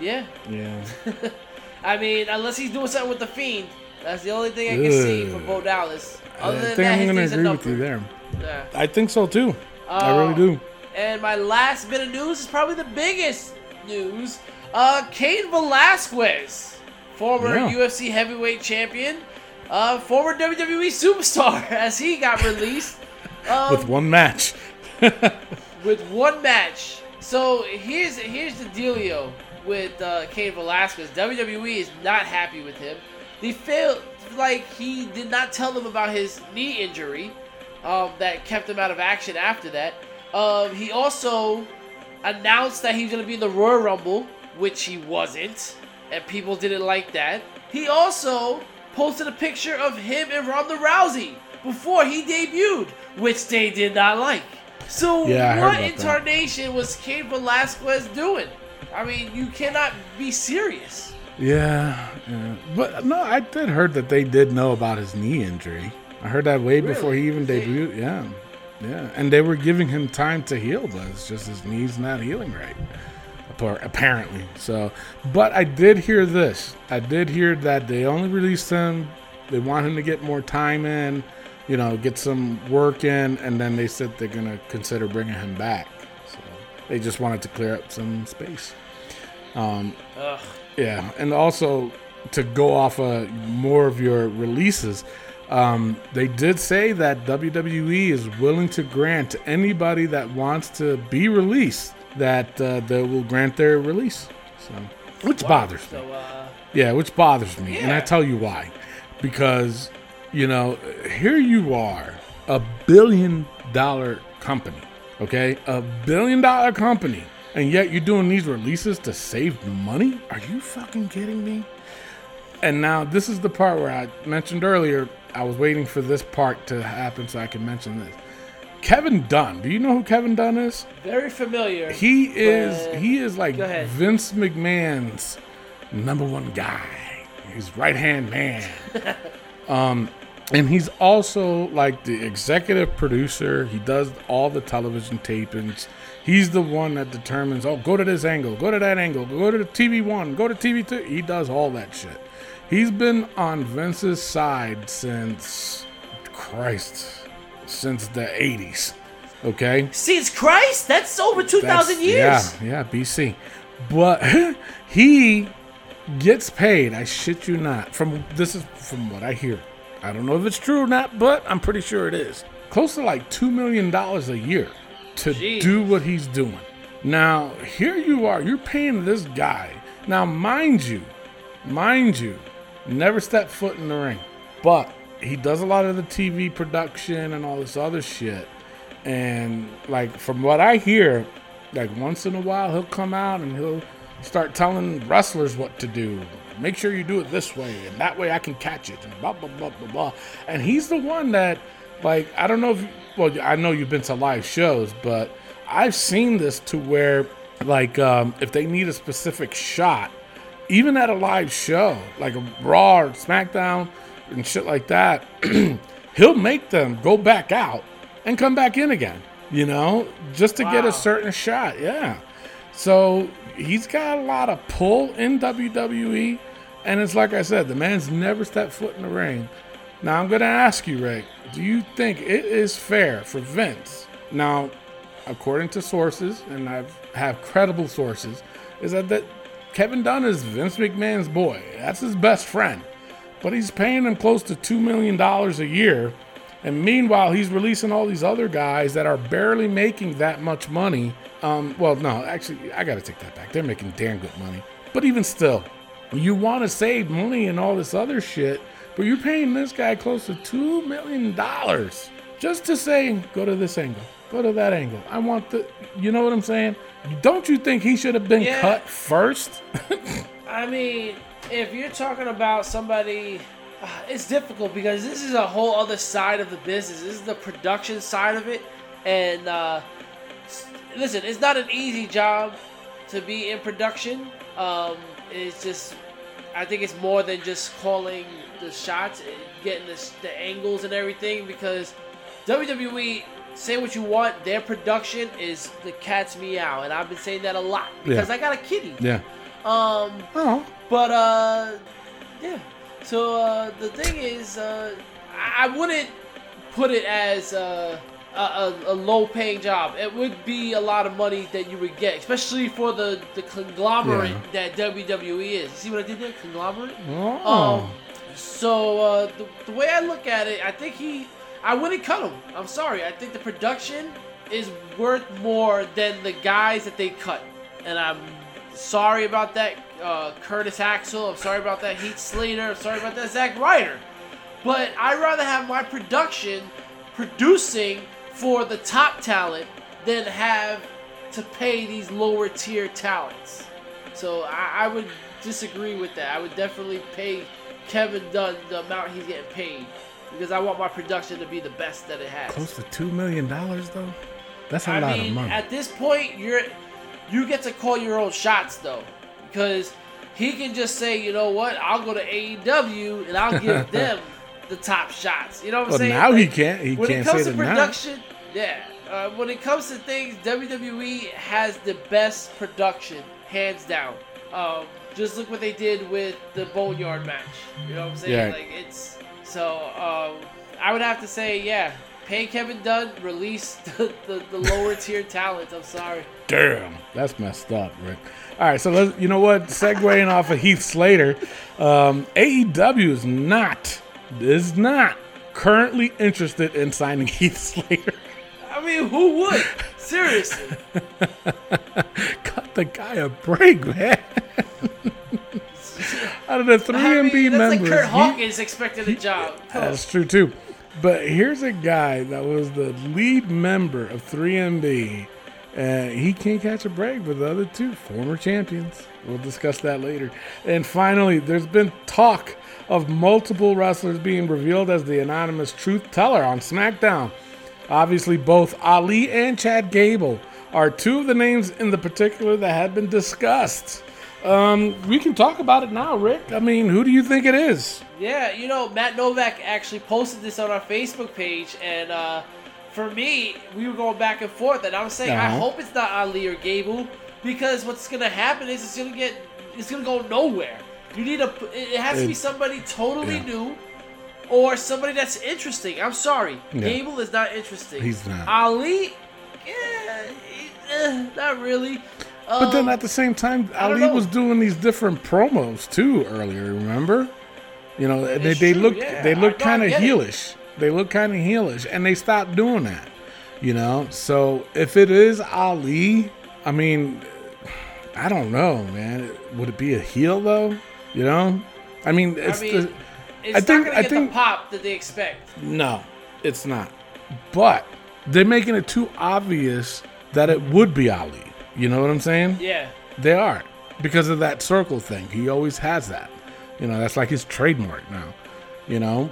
yeah. Yeah. <laughs> I mean, unless he's doing something with the Fiend, that's the only thing I can see Ugh. from Bo Dallas. Other I than think that, I'm his gonna agree with you there. Yeah. I think so too. I Uh, really do. And my last bit of news is probably the biggest news. Uh, Cain Velasquez, former Yeah. UFC heavyweight champion, uh, former WWE superstar, <laughs> as he got released <laughs> um, With one match. <laughs> with one match. So here's here's the dealio with uh, Cain Velasquez. WWE is not happy with him. They felt like he did not tell them about his knee injury um, that kept him out of action after that. Um, he also announced that he was going to be in the Royal Rumble, which he wasn't, and people didn't like that. He also posted a picture of him and Ronda Rousey before he debuted, which they did not like. So Yeah, what that. incarnation was Cain Velasquez doing? I mean, you cannot be serious. Yeah, yeah. But no, I did heard that they did know about his knee injury. I heard that way before he even debuted. Yeah, yeah. And they were giving him time to heal, but it's just his knee's not healing right. Appar- Apparently. So, but I did hear this. I did hear that they only released him. They want him to get more time in, you know, get some work in, and then they said they're gonna consider bringing him back. So they just wanted to clear up some space. Ugh. Yeah, and also to go off of more of your releases, um, they did say that WWE is willing to grant anybody that wants to be released that uh, they will grant their release. So, which bothers me. So, uh, Yeah, which bothers me, and I tell you why. Because you know, here you are, a billion dollar company, okay, a billion dollar company, and yet you're doing these releases to save money. Are you fucking kidding me? And now this is the part where I mentioned earlier. I was waiting for this part to happen so I can mention this. Kevin Dunn. Do you know who Kevin Dunn is? very familiar. He is But- he is like Vince McMahon's number one guy. He's right hand man. <laughs> um, and he's also like the executive producer. He does all the television tapings. He's the one that determines, oh, go to this angle, go to that angle, go to the TV one, go to TV two. He does all that shit. He's been on Vince's side since Christ, since the 80s. Okay? Since Christ, that's over two thousand That's- years. Yeah, yeah, BC. But <laughs> he gets paid. I shit you not. From this is from what I hear. I don't know if it's true or not, but I'm pretty sure it is. Close to like two million dollars a year to Jeez. do what he's doing. Now here you are. You're paying this guy. Now mind you, mind you, never step foot in the ring, but he does a lot of the TV production and all this other shit. And like from what I hear, like once in a while he'll come out and he'll start telling wrestlers what to do. Make sure you do it this way, and that way I can catch it, and blah blah blah blah blah. And he's the one that, like, I don't know if, well, I know you've been to live shows, but I've seen this to where, like, um, if they need a specific shot, even at a live show, like a Raw or SmackDown and shit like that, <clears throat> he'll make them go back out and come back in again, you know, just to get a certain shot. Yeah. So he's got a lot of pull in WWE. And it's like I said, the man's never stepped foot in the ring. Now I'm going to ask you, Ray, do you think it is fair for Vince? Now, according to sources, and I've have credible sources, is that, that Kevin Dunn is Vince McMahon's boy. That's his best friend. But he's paying him close to $2 million a year. And meanwhile, he's releasing all these other guys that are barely making that much money. Um, well, no, actually, I got to take that back. They're making damn good money. But even still, you want to save money and all this other shit, but you're paying this guy close to $2 million just to say, go to this angle, go to that angle. I want the, you know what I'm saying? Don't you think he should have been Yeah. cut first? <laughs> I mean, if you're talking about somebody, uh, it's difficult because this is a whole other side of the business. This is the production side of it, and uh, listen, it's not an easy job to be in production. Um, it's just, I think it's more than just calling the shots, and getting the, the angles and everything because WWE. Say what you want, their production is the cat's meow, and I've been saying that a lot because Yeah. I got a kitty. yeah. Um, Oh, but uh, yeah. So uh, the thing is, uh, I wouldn't put it as uh, a, a, a low-paying job. It would be a lot of money that you would get, especially for the the conglomerate Yeah. that WWE is. You see what I did there? Conglomerate. oh. Um, so uh, the, the way I look at it, I think he, I wouldn't cut him. I'm sorry. I think the production is worth more than the guys that they cut, and I'm sorry about that, uh, Curtis Axel. I'm sorry about that, Heath Slater. I'm sorry about that, Zack Ryder. But I'd rather have my production producing for the top talent than have to pay these lower tier talents. So I, I would disagree with that. I would definitely pay Kevin Dunn the amount he's getting paid because I want my production to be the best that it has. Close to $2 million, though? That's a I lot mean, of money. at this point, you're you get to call your own shots though, because he can just say, you know what, I'll go to AEW and I'll give <laughs> them the top shots. You know what I'm Well, saying? now he can't- he when can't When it comes to that now. production, yeah. Uh, when it comes to things, WWE has the best production, hands down. Um, just look what they did with the Boneyard match. You know what I'm saying? Yeah. Like it's so. Um, I would have to say, yeah. Pay Kevin Dunn, release <laughs> the, the, the lower tier talent. I'm sorry. Damn, that's messed up, Rick. All right, so let's, you know what? Segwaying off of Heath Slater, um, AEW is not is not currently interested in signing <laughs> Heath Slater. I mean, who would? Seriously. <laughs> Cut the guy a break, man. <laughs> Out of the three I MB mean, that's members, like Kurt he- expected a job. That's true too. But here's a guy that was the lead member of 3MB, and he can't catch a break with the other two former champions. We'll discuss that later. And finally, there's been talk of multiple wrestlers being revealed as the anonymous truth teller on SmackDown. Obviously, both Ali and Chad Gable are two of the names in the particular that had been discussed. Um, we can talk about it now, Rick. I mean, who do you think it is? Yeah, you know, Matt Novak actually posted this on our Facebook page, and uh, for me, we were going back and forth, and I was saying, I Uh-huh. hope it's not Ali or Gable, because what's gonna happen is it's gonna get, it's gonna go nowhere. You need a, it has to be somebody totally yeah. new, or somebody that's interesting. I'm sorry, Yeah. Gable is not interesting. He's not. Ali, yeah, eh, not really. But then Um, at the same time, Ali was doing these different promos too earlier. Remember? You know, they, It's they true, look yeah. they I look kind of heelish. it. They look kind of heelish, and they stopped doing that. You know, so if it is Ali, I mean, I don't know, man. Would it be a heel though? You know, I mean, it's I mean, the, it's I think- not gonna I think- the pop that they expect. no, it's not. But they're making it too obvious that it would be Ali. You know what I'm saying? Yeah. They are because of that circle thing. He always has that. You know, that's like his trademark now. You know,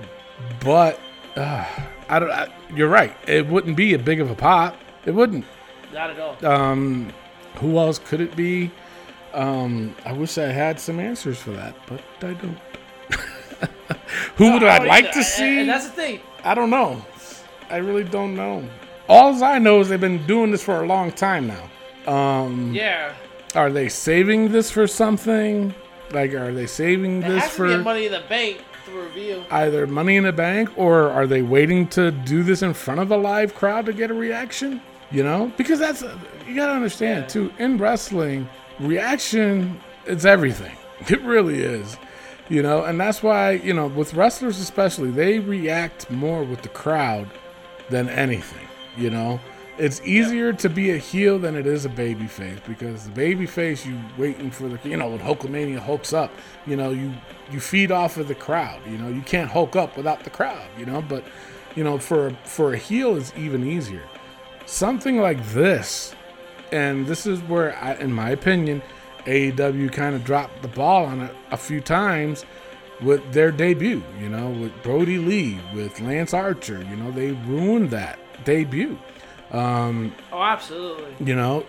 but uh, I don't. I, you're right. It wouldn't be a big of a pop. It wouldn't. Not at all. Um, who else could it be? Um, I wish I had some answers for that, but I don't. <laughs> who would I I like either. to see? And that's the thing. I don't know. I really don't know. All I know is they've been doing this for a long time now. Um, Yeah. Are they saving this for something? Like, are they saving There this has to be for Money in the Bank to reveal. either money in the bank or are they waiting to do this in front of a live crowd to get a reaction? You know, because that's you gotta understand Yeah. too. In wrestling, reaction is everything. <laughs> It really is. You know, and that's why you know with wrestlers especially, they react more with the crowd than anything. You know, it's easier to be a heel than it is a baby face because the baby face you waiting for the you know when Hulkamania hulks up, you know you you feed off of the crowd. You know you can't hulk up without the crowd. You know, but you know for for a heel it's even easier. Something like this, and this is where I, in my opinion, AEW kind of dropped the ball on it a few times with their debut, you know, with Brodie Lee, with Lance Archer, you know, they ruined that debut. Oh, absolutely. You know,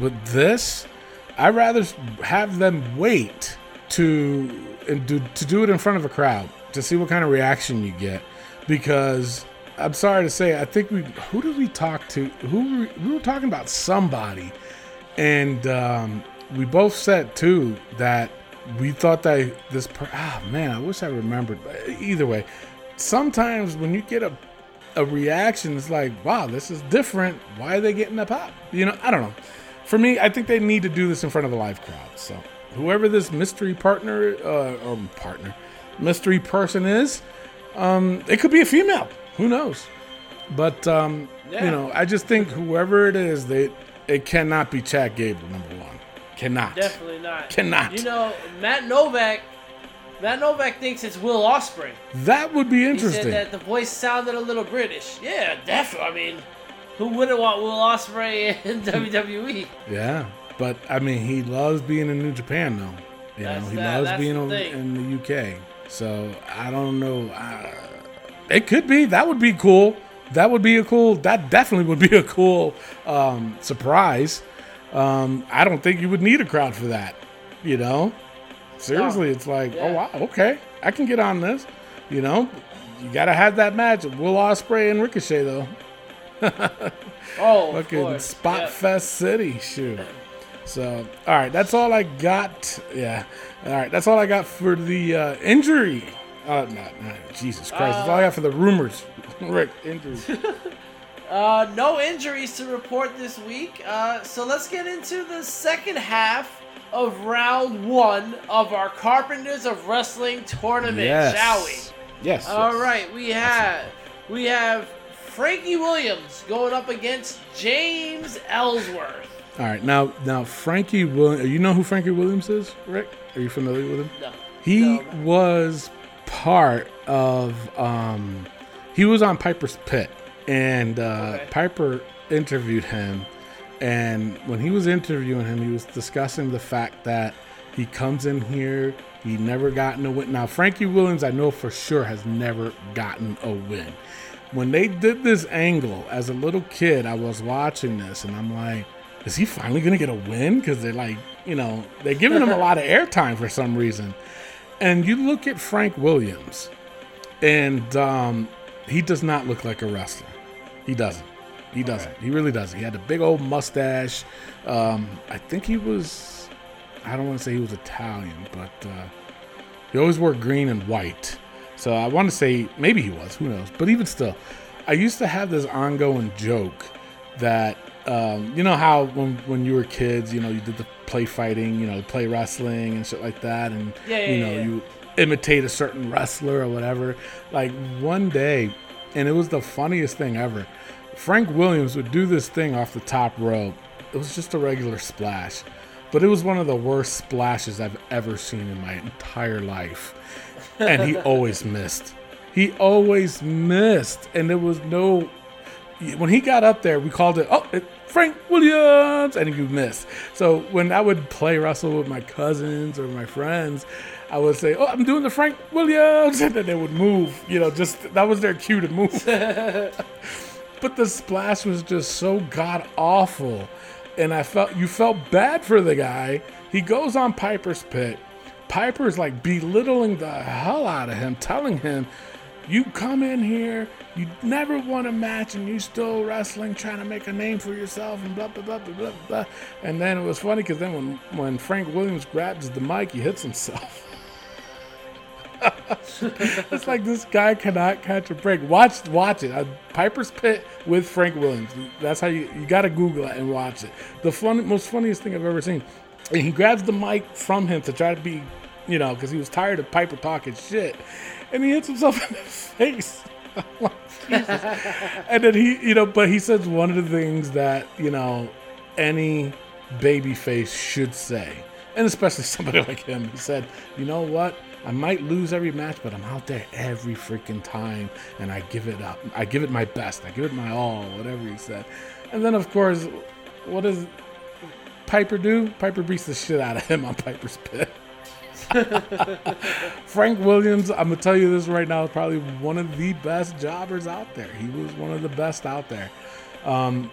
with this, I'd rather have them wait to and do to do it in front of a crowd to see what kind of reaction you get, because I'm sorry to say, I think we who did we talk to? Who were, we were talking about somebody, and um, we both said too that we thought that this. Per- ah man, I wish I remembered. But either way, sometimes when you get a a reaction it's like, wow, this is different. Why are they getting a pop? You know, I don't know. For me, I think they need to do this in front of a live crowd. So whoever this mystery partner uh, or partner, mystery person is, um, it could be a female. Who knows? But um, Yeah. you know, I just think whoever it is, they it cannot be Chad Gable number one. Cannot. Definitely not. Cannot. You know, Matt Novak. Matt Novak thinks it's Will Ospreay. That would be interesting. He said that the voice sounded a little British. Yeah, definitely. I mean, who wouldn't want Will Ospreay <laughs> in WWE? Yeah, but I mean, he loves being in New Japan, though. You know, he that- loves being in the UK. So I don't know. Uh, it could be. That would be cool. That would be a cool. That definitely would be a cool um, surprise. Um, I don't think you would need a crowd for that. You know, seriously, it's like, oh wow, okay, I can get on this. You know, you gotta have that match of Will Ospreay and Ricochet though. <laughs> Oh, Fucking. Spot Yeah. Fest City. Shoot. So, all right, that's all I got. Yeah. All right, that's all I got for the uh, injury. Uh, not, not, Jesus Christ. that's all I got for the rumors. <laughs> Rick, injury. <laughs> Uh, no injuries to report this week. Uh, so let's get into the second half of round one of our Carpenters of Wrestling tournament, yes. shall we? Yes. All yes. right, we have we have Frankie Williams going up against James Ellsworth. All right, now, now Frankie Williams. You know who Frankie Williams is, Rick? Are you familiar with him? No, He No. was part of. Um, he was on Piper's Pit, and uh, Okay. Piper interviewed him. And when he was interviewing him, he was discussing the fact that he comes in here, he never gotten a win. Now, Frankie Williams, I know for sure, has never gotten a win. When they did this angle as a little kid, I was watching this, and I'm like, is he finally gonna get a win? Because they're like, you know, they're giving him a lot of <laughs> airtime for some reason. And you look at Frank Williams, and um, he does not look like a wrestler. He doesn't. He doesn't. He really doesn't. He had a big old mustache. Um, I think he was. I don't want to say he was Italian, but uh, he always wore green and white. So I want to say maybe he was. Who knows? But even still, I used to have this ongoing joke that um, you know how when when you were kids, you know, you did the play fighting, you know, play wrestling and shit like that, and Yeah, yeah, you know, yeah. you imitate a certain wrestler or whatever. Like one day, and it was the funniest thing ever. Frank Williams would do this thing off the top rope. It was just a regular splash, but it was one of the worst splashes I've ever seen in my entire life. And he <laughs> always missed. He always missed, and there was no. When he got up there, we called it. Oh, it, Frank Williams, and you miss. So when I would play wrestle with my cousins or my friends, I would say, "Oh, I'm doing the Frank Williams," <laughs> and then they would move. You know, just that was their cue to move. <laughs> but the splash was just so god awful, and I felt you felt bad for the guy. He goes on Piper's Pit. Piper's like belittling the hell out of him, telling him, "You come in here, you never won a match, and you still wrestling, trying to make a name for yourself, and blah blah blah blah blah." blah. And then it was funny because then when when Frank Williams grabs the mic, he hits himself. <laughs> <laughs> it's like this guy cannot catch a break. Watch, watch it. Piper's Pit with Frank Williams. That's how you you got to Google it and watch it. The fun, most funniest thing I've ever seen. And he grabs the mic from him to try to be, you know, because he was tired of Piper talking shit, and he hits himself <laughs> in the face. <laughs> And then he, you know, but he says one of the things that you know any baby face should say, and especially somebody like him. He said, "You know what? I might lose every match, but I'm out there every freaking time, and I give it up. I give it my best. I give it my all. Whatever he said." And then, of course, what does Piper do? Piper beats the shit out of him on Piper's Pit. <laughs> Frank Williams, I'm gonna tell you this right now, is probably one of the best jobbers out there. He was one of the best out there. Um,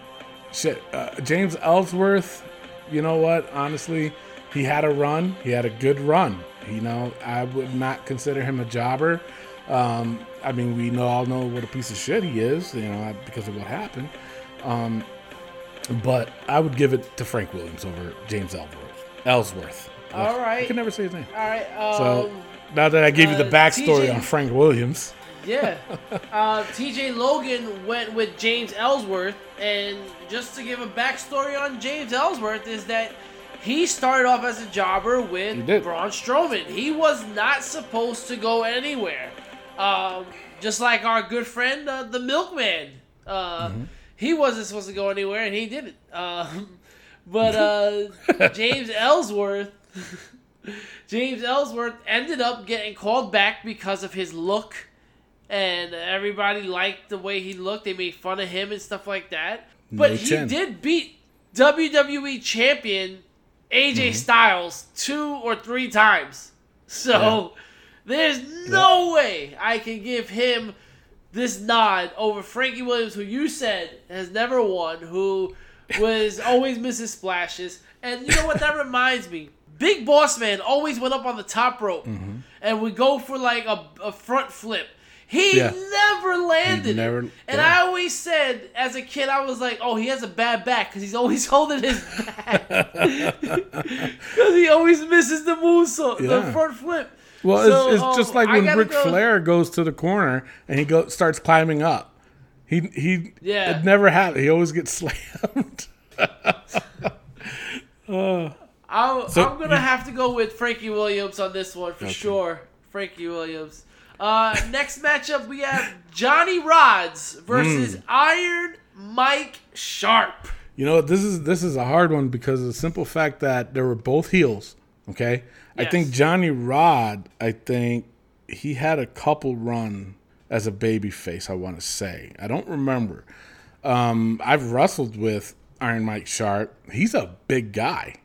shit, uh, James Ellsworth, you know what? Honestly, he had a run. He had a good run. You know, I would not consider him a jobber. Um, I mean, we know all know what a piece of shit he is, you know, because of what happened. Um, but I would give it to Frank Williams over James Ellsworth. Ellsworth. All I right. can never say his name. All right. Um, So now that I gave you the uh, backstory TJ on Frank Williams, Yeah. <laughs> Uh, TJ Logan went with James Ellsworth, and just to give a backstory on James Ellsworth is that he started off as a jobber with. Braun Strowman. He was not supposed to go anywhere. Um, just like our good friend, uh, the Milkman. Uh, Mm-hmm. He wasn't supposed to go anywhere, and he didn't. Um, <laughs> but uh, <laughs> James Ellsworth. <laughs> James Ellsworth ended up getting called back because of his look, and everybody liked the way he looked. They made fun of him and stuff like that. But No he did beat WWE champion AJ Mm-hmm. Styles two or three times. So there's no way I can give him this nod over Frankie Williams, who you said has never won, who was <laughs> always missing splashes. And you know what? That reminds me. Big Boss Man always went up on the top rope Mm-hmm. and would go for like a, a front flip. He Yeah. never landed. it. never- and yeah. I always said, as a kid, I was like, "Oh, he has a bad back because he's always <laughs> holding his back <laughs> because he always misses the moonsault, the front flip." well, So, it's, it's just um, like when Ric go- Flair goes to the corner and he go starts climbing up. He he Yeah. it never happened. He always gets <laughs> slammed. I'm, So I'm gonna have to go with Frankie Williams on this one for sure. Frankie Williams. Uh, next matchup we have Johnny Rodz versus Hmm. Iron Mike Sharpe. You know, this is this is a hard one because of the simple fact that they were both heels. Okay, I think Johnny Rod. I think he had a couple run as a baby face. I want to say I don't remember. Um, I've wrestled with Iron Mike Sharpe. He's a big guy.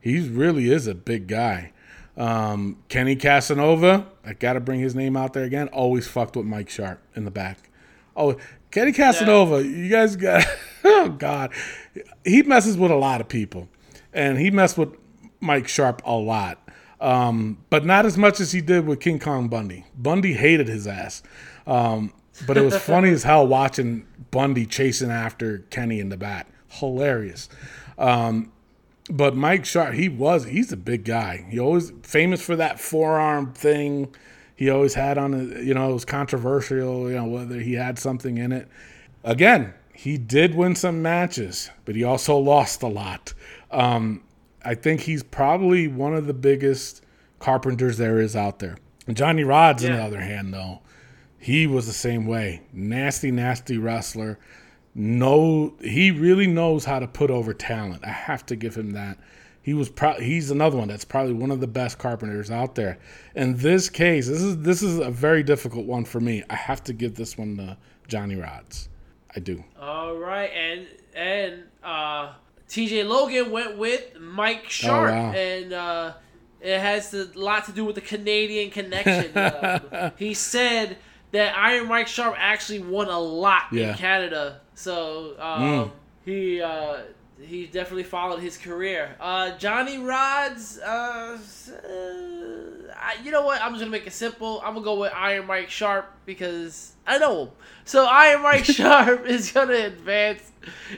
He really is a big guy. Um, Kenny Casanova. I got to bring his name out there again. Always fucked with Mike Sharpe in the back. Oh, Kenny Casanova, you guys got. <laughs> Oh God, he messes with a lot of people, and he messed with Mike Sharpe a lot, um, but not as much as he did with King Kong Bundy. Bundy hated his ass, um, but it was <laughs> funny as hell watching Bundy chasing after Kenny in the back. Hilarious. Um, but Mike Sharpe, he was he's a big guy. He always famous for that forearm thing. He always had on you know, it was controversial, you know, whether he had something in it. Again, he did win some matches, but he also lost a lot. Um, I think he's probably one of the biggest carpenters there is out there. Johnny Rod's, on the other hand, though, he was the same way. Nasty, nasty wrestler. No, he really knows how to put over talent. I have to give him that. He was pro- he's another one that's probably one of the best carpenters out there. In this case, this is this is a very difficult one for me. I have to give this one to Johnny Rodz. I do. All right, and and uh, T.J. Logan went with Mike Sharpe, wow. and uh, it has a lot to do with the Canadian connection. Uh, <laughs> he said that Iron Mike Sharpe actually won a lot Yeah. in Canada, so um, he uh, he definitely followed his career. Uh, Johnny Rodz, uh, uh, I, you know what? I'm just gonna make it simple. I'm gonna go with Iron Mike Sharpe because I know him. So Iron Mike <laughs> Sharpe is gonna advance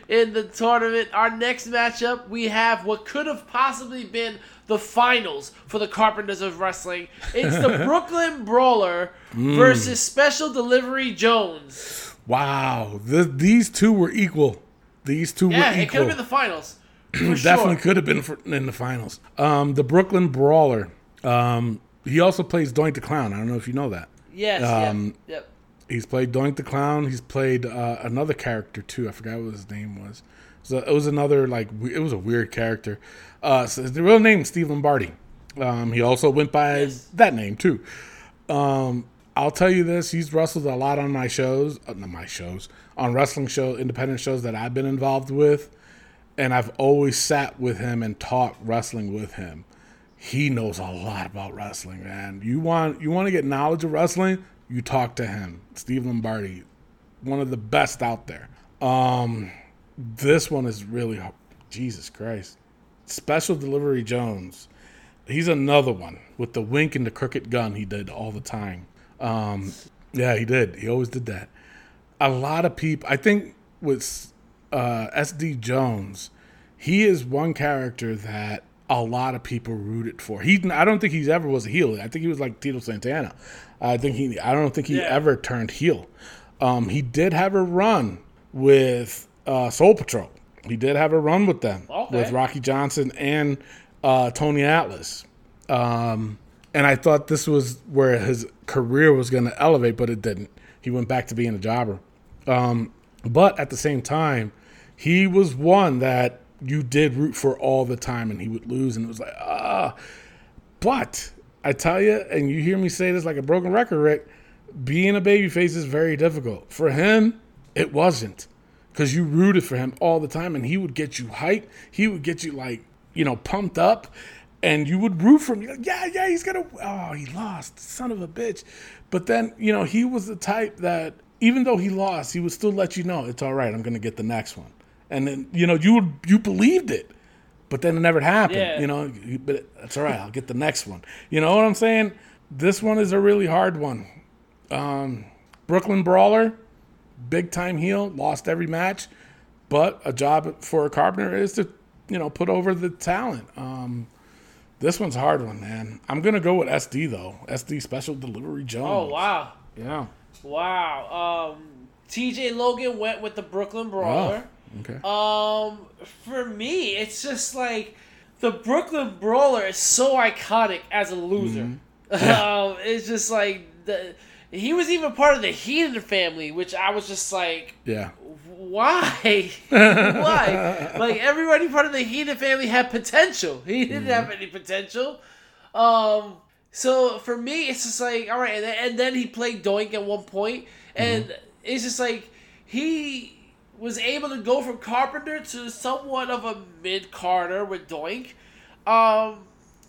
in the tournament. Our next matchup, we have what could have possibly been the finals for the Carpenters of Wrestling. It's the <laughs> Brooklyn Brawler versus Special Delivery Jones. Wow, th- these two were equal. These two Yeah, were equal. Yeah, it could have been the finals. <clears throat> Definitely sure. could have been for, in the finals. Um, the Brooklyn Brawler. Um, he also plays Doink the Clown. I don't know if you know that. Yes. Um, yep. Yep. He's played Doink the Clown. He's played uh, another character too. I forgot what his name was. So it was another like it was a weird character. Uh, so the real name is Steve Lombardi. Um, he also went by Yes. that name too. Um, I'll tell you this: he's wrestled a lot on my shows, uh, not my shows, on wrestling show, independent shows that I've been involved with, and I've always sat with him and talked wrestling with him. He knows a lot about wrestling, man. You want you want to get knowledge of wrestling, you talk to him, Steve Lombardi, one of the best out there. Um, this one is really Jesus Christ. Special Delivery Jones. He's another one with the wink and the crooked gun he did all the time. Um, yeah, he did. He always did that. A lot of people, I think, with uh, SD Jones, he is one character that a lot of people rooted for. He, I don't think he's ever was a heel. I think he was like Tito Santana. I think he, I don't think he Yeah. ever turned heel. Um, he did have a run with uh, Soul Patrol. He did have a run with them Okay. with Rocky Johnson and uh, Tony Atlas. Um, and I thought this was where his career was going to elevate, but it didn't. He went back to being a jobber. Um, but at the same time, he was one that you did root for all the time, and he would lose, and it was like, ah. But I tell you, and you hear me say this like a broken record, Rick, being a babyface is very difficult. For him, it wasn't. Because you rooted for him all the time, and he would get you hyped. He would get you, like, you know, pumped up, and you would root for him. Like, yeah, yeah, he's going to, oh, he lost, son of a bitch. But then, you know, he was the type that, even though he lost, he would still let you know, it's all right, I'm going to get the next one. And then, you know, you would, you believed it but then it never happened. Yeah. You know, but that's all right. I'll get the next one. You know what I'm saying? This one is a really hard one. Um, Brooklyn Brawler, big time heel, lost every match, but a job for a Carpenter is to, you know, put over the talent. Um, this one's a hard one, man. I'm gonna go with SD though. SD Special Delivery Jones. Oh wow. Yeah. Wow. Um, T.J. Logan went with the Brooklyn Brawler. Okay. Um, for me, it's just like the Brooklyn Brawler is so iconic as a loser. <laughs> um, it's just like the he was even part of the Heenan family, which I was just like, yeah. Why? <laughs> why? Like everybody part of the Heenan family had potential. He didn't have any potential. Um, so for me, it's just like all right, and then, and then he played Doink at one point, and it's just like he was able to go from Carpenter to somewhat of a mid Carter with Doink. Um,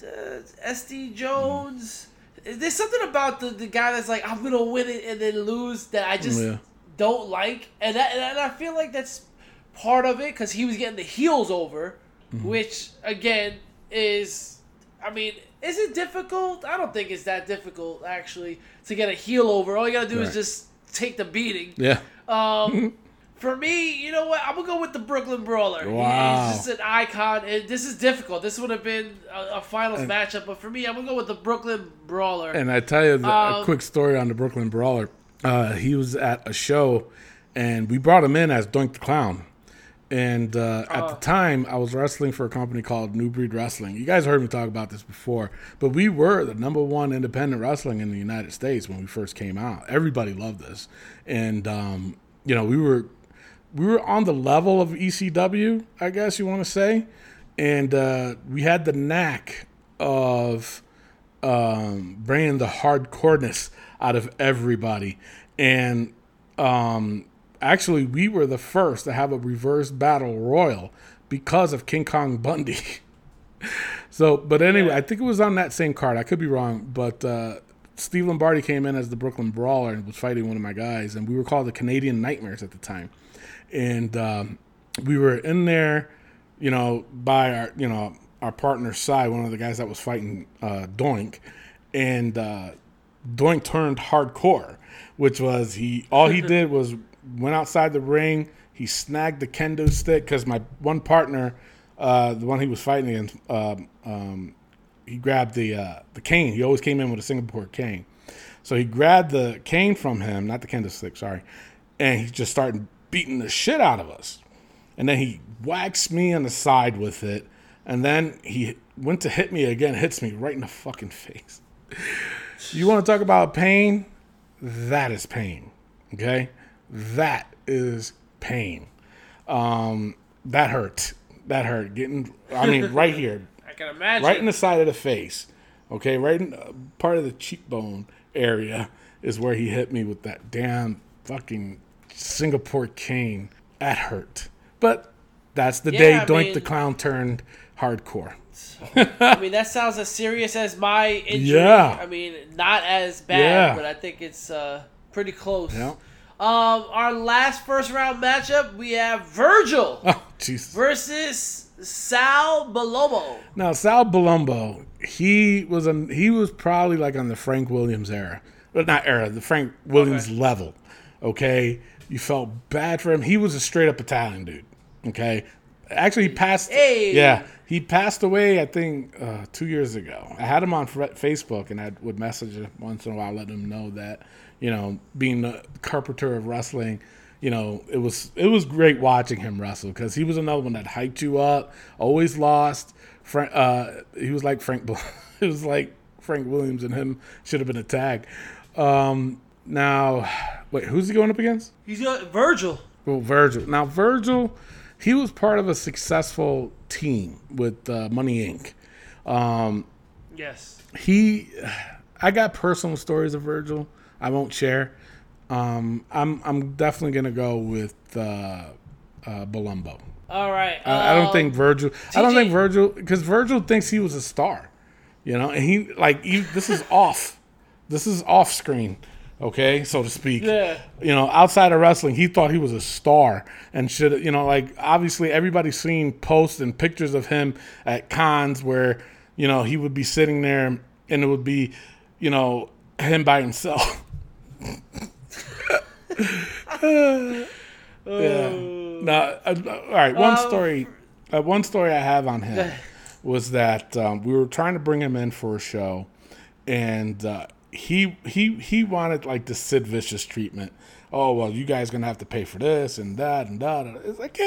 uh, SD Jones. There's something about the, the guy that's like I'm gonna win it and then lose that I just Yeah. Don't like, and that, and I feel like that's part of it because he was getting the heels over, which again is, I mean, is it difficult? I don't think it's that difficult actually to get a heel over. All you gotta do is just take the beating. Yeah. Um, <laughs> for me, you know what? I'm gonna go with the Brooklyn Brawler. Wow. He's just an icon. And this is difficult. This would have been a, a finals matchup, but for me, I'm gonna go with the Brooklyn Brawler. And I tell you the, a Um, quick story on the Brooklyn Brawler. Uh, he was at a show, and we brought him in as Doink the Clown. And uh, at Oh. the time, I was wrestling for a company called New Breed Wrestling. You guys heard me talk about this before, but we were the number one independent wrestling in the United States when we first came out. Everybody loved us, and um, you know we were we were on the level of ECW, I guess you want to say, and uh, we had the knack of um, bringing the hardcoreness out of everybody. And um, actually, we were the first to have a reverse battle royal because of King Kong Bundy. <laughs> so, but anyway, I think it was on that same card. I could be wrong, but uh, Steve Lombardi came in as the Brooklyn Brawler and was fighting one of my guys, and we were called the Canadian Nightmares at the time. And um, we were in there, you know, by our, you know, our partner's side, one of the guys that was fighting uh, Doink, and uh, Doink turned hardcore, which was he all he did was <laughs> went outside the ring. He snagged the kendo stick because my one partner, uh, the one he was fighting against, um, um, he grabbed the uh, the cane. He always came in with a Singapore cane, so he grabbed the cane from him, not the kendo stick, sorry, and he just started beating the shit out of us. And then he whacks me on the side with it, and then he went to hit me again, hits me right in the fucking face. You want to talk about pain? That is pain. Okay? That is pain. Um, that hurt. That hurt. Getting, I mean, <laughs> right here, I can imagine. right in the side of the face. Okay, right in uh, part of the cheekbone area is where he hit me with that damn fucking Singapore cane. That hurt. But that's the Yeah, day I Doink mean- the Clown turned hardcore. I mean, that sounds as serious as my injury. Yeah. I mean, not as bad, Yeah. but I think it's uh, pretty close. Yeah. Um, our last first round matchup, we have Virgil <laughs> Oh, versus Sal Bellomo. Now Sal Balumbo, he was on he was probably like on the Frank Williams era, but not era, the Frank Williams Okay. level. Okay, you felt bad for him. He was a straight up Italian dude. Okay, actually he passed. Hey. Yeah, he passed away. I think uh, two years ago. I had him on Facebook, and I would message him once in a while, letting him know that you know, being the carpenter of wrestling. You know, it was it was great watching him wrestle because he was another one that hyped you up, always lost. Frank, uh, he was like Frank. It <laughs> was like Frank Williams and him should have been a tag. Um, now, wait, who's he going up against? He's got Virgil. Well, Virgil. Now, Virgil, he was part of a successful team with uh, Money Inc. Um, Yes. he, I got personal stories of Virgil. I won't share. Um, I'm I'm definitely gonna go with uh, uh, Balumbo. All right. I, I don't um, think Virgil. I don't think Virgil because Virgil thinks he was a star, you know, and he like he, this is <laughs> off. This is off screen, okay, so to speak. Yeah. You know, outside of wrestling, he thought he was a star and should you know like obviously everybody's seen posts and pictures of him at cons where you know he would be sitting there and it would be you know him by himself. <laughs> <laughs> Yeah. No. Uh, all right. One Um, story. Uh, one story I have on him <laughs> was that um, we were trying to bring him in for a show, and uh, he he he wanted like the Sid Vicious treatment. Oh well, you guys gonna have to pay for this and that and that. It's like,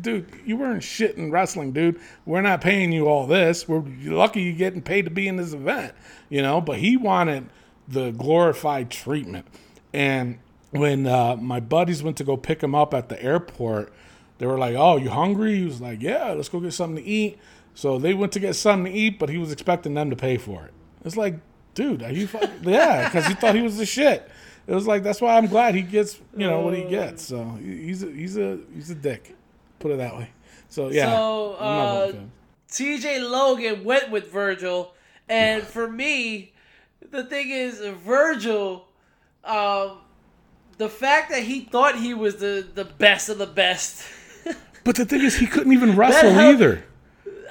dude. You weren't shit in wrestling, dude. We're not paying you all this. We're lucky you're getting paid to be in this event, you know. But he wanted the glorified treatment, and when uh, my buddies went to go pick him up at the airport, they were like, "Oh, you hungry?" He was like, "Yeah, let's go get something to eat." So they went to get something to eat, but he was expecting them to pay for it. It's like, dude, are you fucking yeah? Because he thought he was the shit. It was like that's why I'm glad he gets you know what he gets. So he's a, he's a he's a dick, put it that way. So yeah, So, uh, voting for him. TJ Logan went with Virgil, and for me, the thing is, Virgil, um, the fact that he thought he was the, the best of the best. <laughs> But the thing is, he couldn't even wrestle helped- either.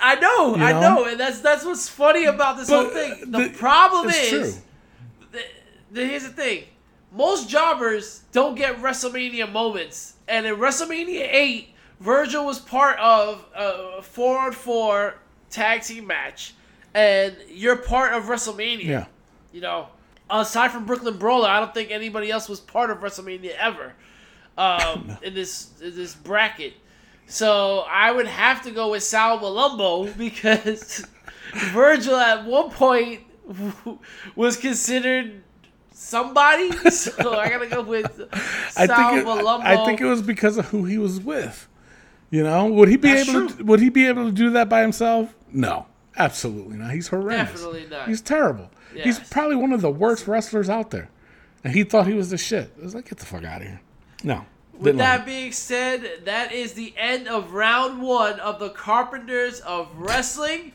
I know, I know? know, and that's that's what's funny about this But, whole thing. uh, The, the- problem it's is, true. the, the, here's the thing: most jobbers don't get WrestleMania moments, and in WrestleMania eight, Virgil was part of a four on four tag team match, and you're part of WrestleMania. Yeah. You know, aside from Brooklyn Brawler, I don't think anybody else was part of WrestleMania ever um, <laughs> in this in this bracket. So I would have to go with Sal Malumbo because <laughs> Virgil at one point <laughs> was considered somebody. <laughs> So I gotta go with I Sal think it, Malumbo. I think it was because of who he was with. You know, would he be That's able? To, would he be able to do that by himself? No, absolutely not. He's horrendous. Definitely not. He's terrible. He's probably one of the worst wrestlers out there, and he thought he was the shit. It was like, get the fuck out of here. No, With that being said, that is the end of round one of the Carpenters of Wrestling.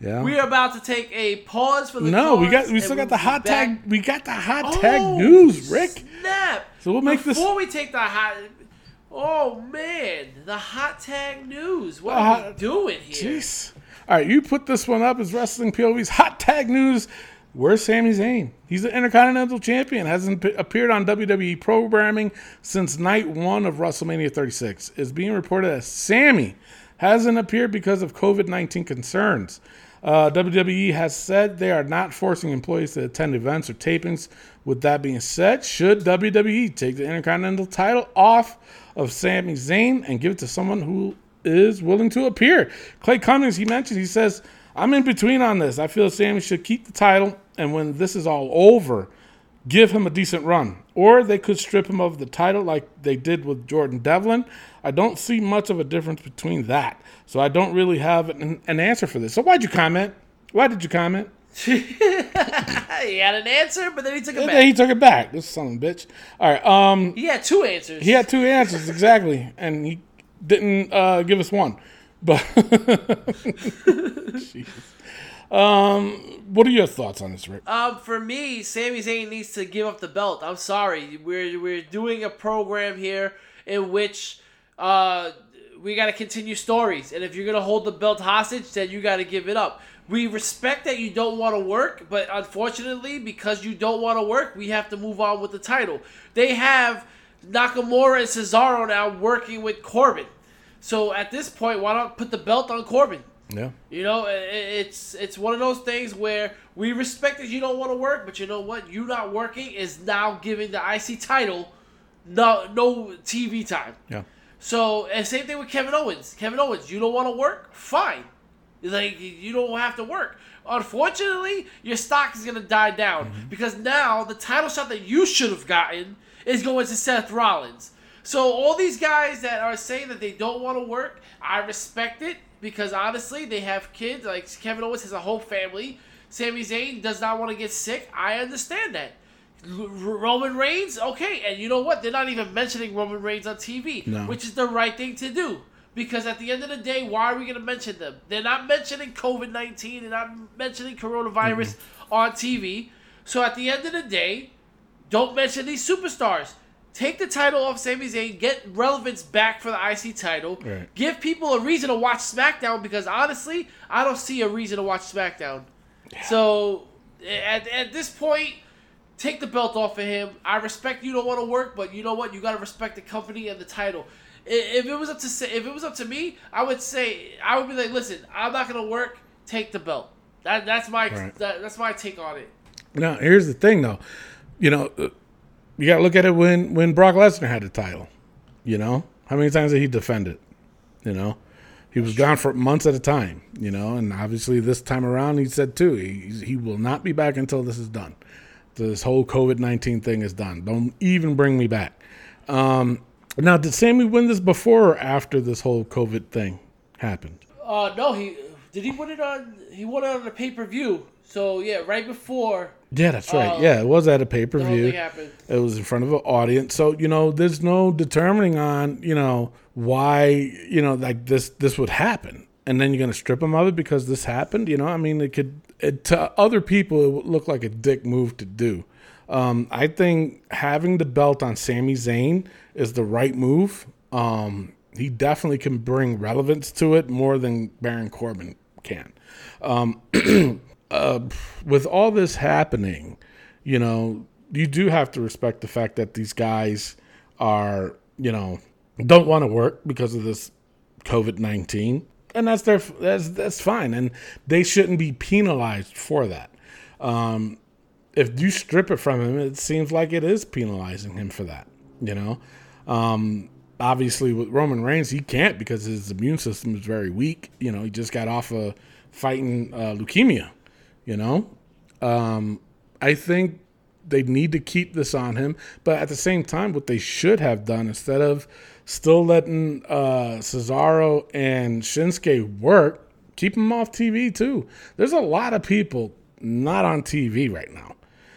Yeah. We are about to take a pause for the no, we got we still got the hot back. tag. We got the hot oh, tag Oh, news, Rick. Snap. So we'll make this- before we take the hot. Oh man, the hot tag news. What The are uh, we doing here? Jeez. All right, you put this one up as Wrestling POV's hot tag news. Where's Sami Zayn? He's the Intercontinental Champion. Hasn't appeared on WWE programming since night one of WrestleMania 36. Is being reported that Sami hasn't appeared because of COVID 19 concerns. Uh, WWE has said they are not forcing employees to attend events or tapings. With that being said, should WWE take the Intercontinental title off of Sami Zayn and give it to someone who is willing to appear? Clay Cummings, he mentioned, he says, I'm in between on this. I feel Sami should keep the title, and when this is all over, give him a decent run. Or they could strip him of the title like they did with Jordan Devlin. I don't see much of a difference between that. So I don't really have an, an answer for this. So why'd you comment? Why did you comment? <laughs> he had an answer, but then he took it back. he took it back. This son of a bitch. All right. Um, He had two answers. he had two answers exactly, and he didn't uh, give us one. But <laughs> Jesus. um, what are your thoughts on this, Rick? Um, for me, Sami Zayn needs to give up the belt. I'm sorry, we're we're doing a program here in which uh we got to continue stories, and if you're gonna hold the belt hostage, then you got to give it up. We respect that you don't want to work, but unfortunately, because you don't want to work, we have to move on with the title. They have Nakamura and Cesaro now working with Corbin. So at this point, why not put the belt on Corbin? Yeah. You know, it's it's one of those things where we respect that you don't want to work, but you know what? You not working is now giving the IC title no no TV time. Yeah. So and same thing with Kevin Owens. Kevin Owens, you don't want to work? Fine. Like you don't have to work. Unfortunately, your stock is gonna die down mm-hmm. because now the title shot that you should have gotten is going to Seth Rollins. So all these guys that are saying that they don't want to work, I respect it because honestly, they have kids. Like Kevin Owens has a whole family. Sami Zayn does not want to get sick. I understand that. Roman Reigns, okay, and you know what? They're not even mentioning Roman Reigns on TV, No. which is the right thing to do. Because at the end of the day, why are we going to mention them? They're not mentioning COVID 19, they're not mentioning coronavirus mm-hmm. on TV. So at the end of the day, don't mention these superstars. Take the title off Sami Zayn, get relevance back for the IC title, Right. give people a reason to watch SmackDown because honestly, I don't see a reason to watch SmackDown. So at, at this point, take the belt off of him. I respect you don't want to work, but you know what? You got to respect the company and the title. If it was up to if it was up to me, I would say I would be like, listen, I'm not gonna work. Take the belt. That, that's my Right. that, that's my take on it. Now, here's the thing, though. You know, you got to look at it when when Brock Lesnar had the title. You know, how many times did he defend it? You know, he was gone for months at a time. You know, and obviously this time around, he said too, he he will not be back until this is done. This whole COVID nineteen thing is done. Don't even bring me back. Um, now, did Sami win this before or after this whole COVID thing happened? Uh, no, he did he win it on he won it on a pay per view. So yeah, right before Yeah, that's right. Oh. yeah, it was at a pay per view. It was in front of an audience. So, you know, there's no determining on, you know, why, you know, like this this would happen. And then you're going to strip them of it because this happened, you know? I mean, it could it, to other people it would look like a dick move to do. Um, I think having the belt on Sami Zayn is the right move. Um, he definitely can bring relevance to it more than Baron Corbin can <clears throat> with all this happening, you know, you do have to respect the fact that these guys are, you know, don't want to work because of this COVID nineteen, and that's their that's that's fine, and they shouldn't be penalized for that. Um, if you strip it from him, it seems like it is penalizing him for that. You know, um, obviously with Roman Reigns, he can't because his immune system is very weak. You know, he just got off of fighting uh, leukemia. You know, um, I think they need to keep this on him, but at the same time, what they should have done instead of still letting uh, Cesaro and Shinsuke work, keep them off TV too. There's a lot of people not on TV right now.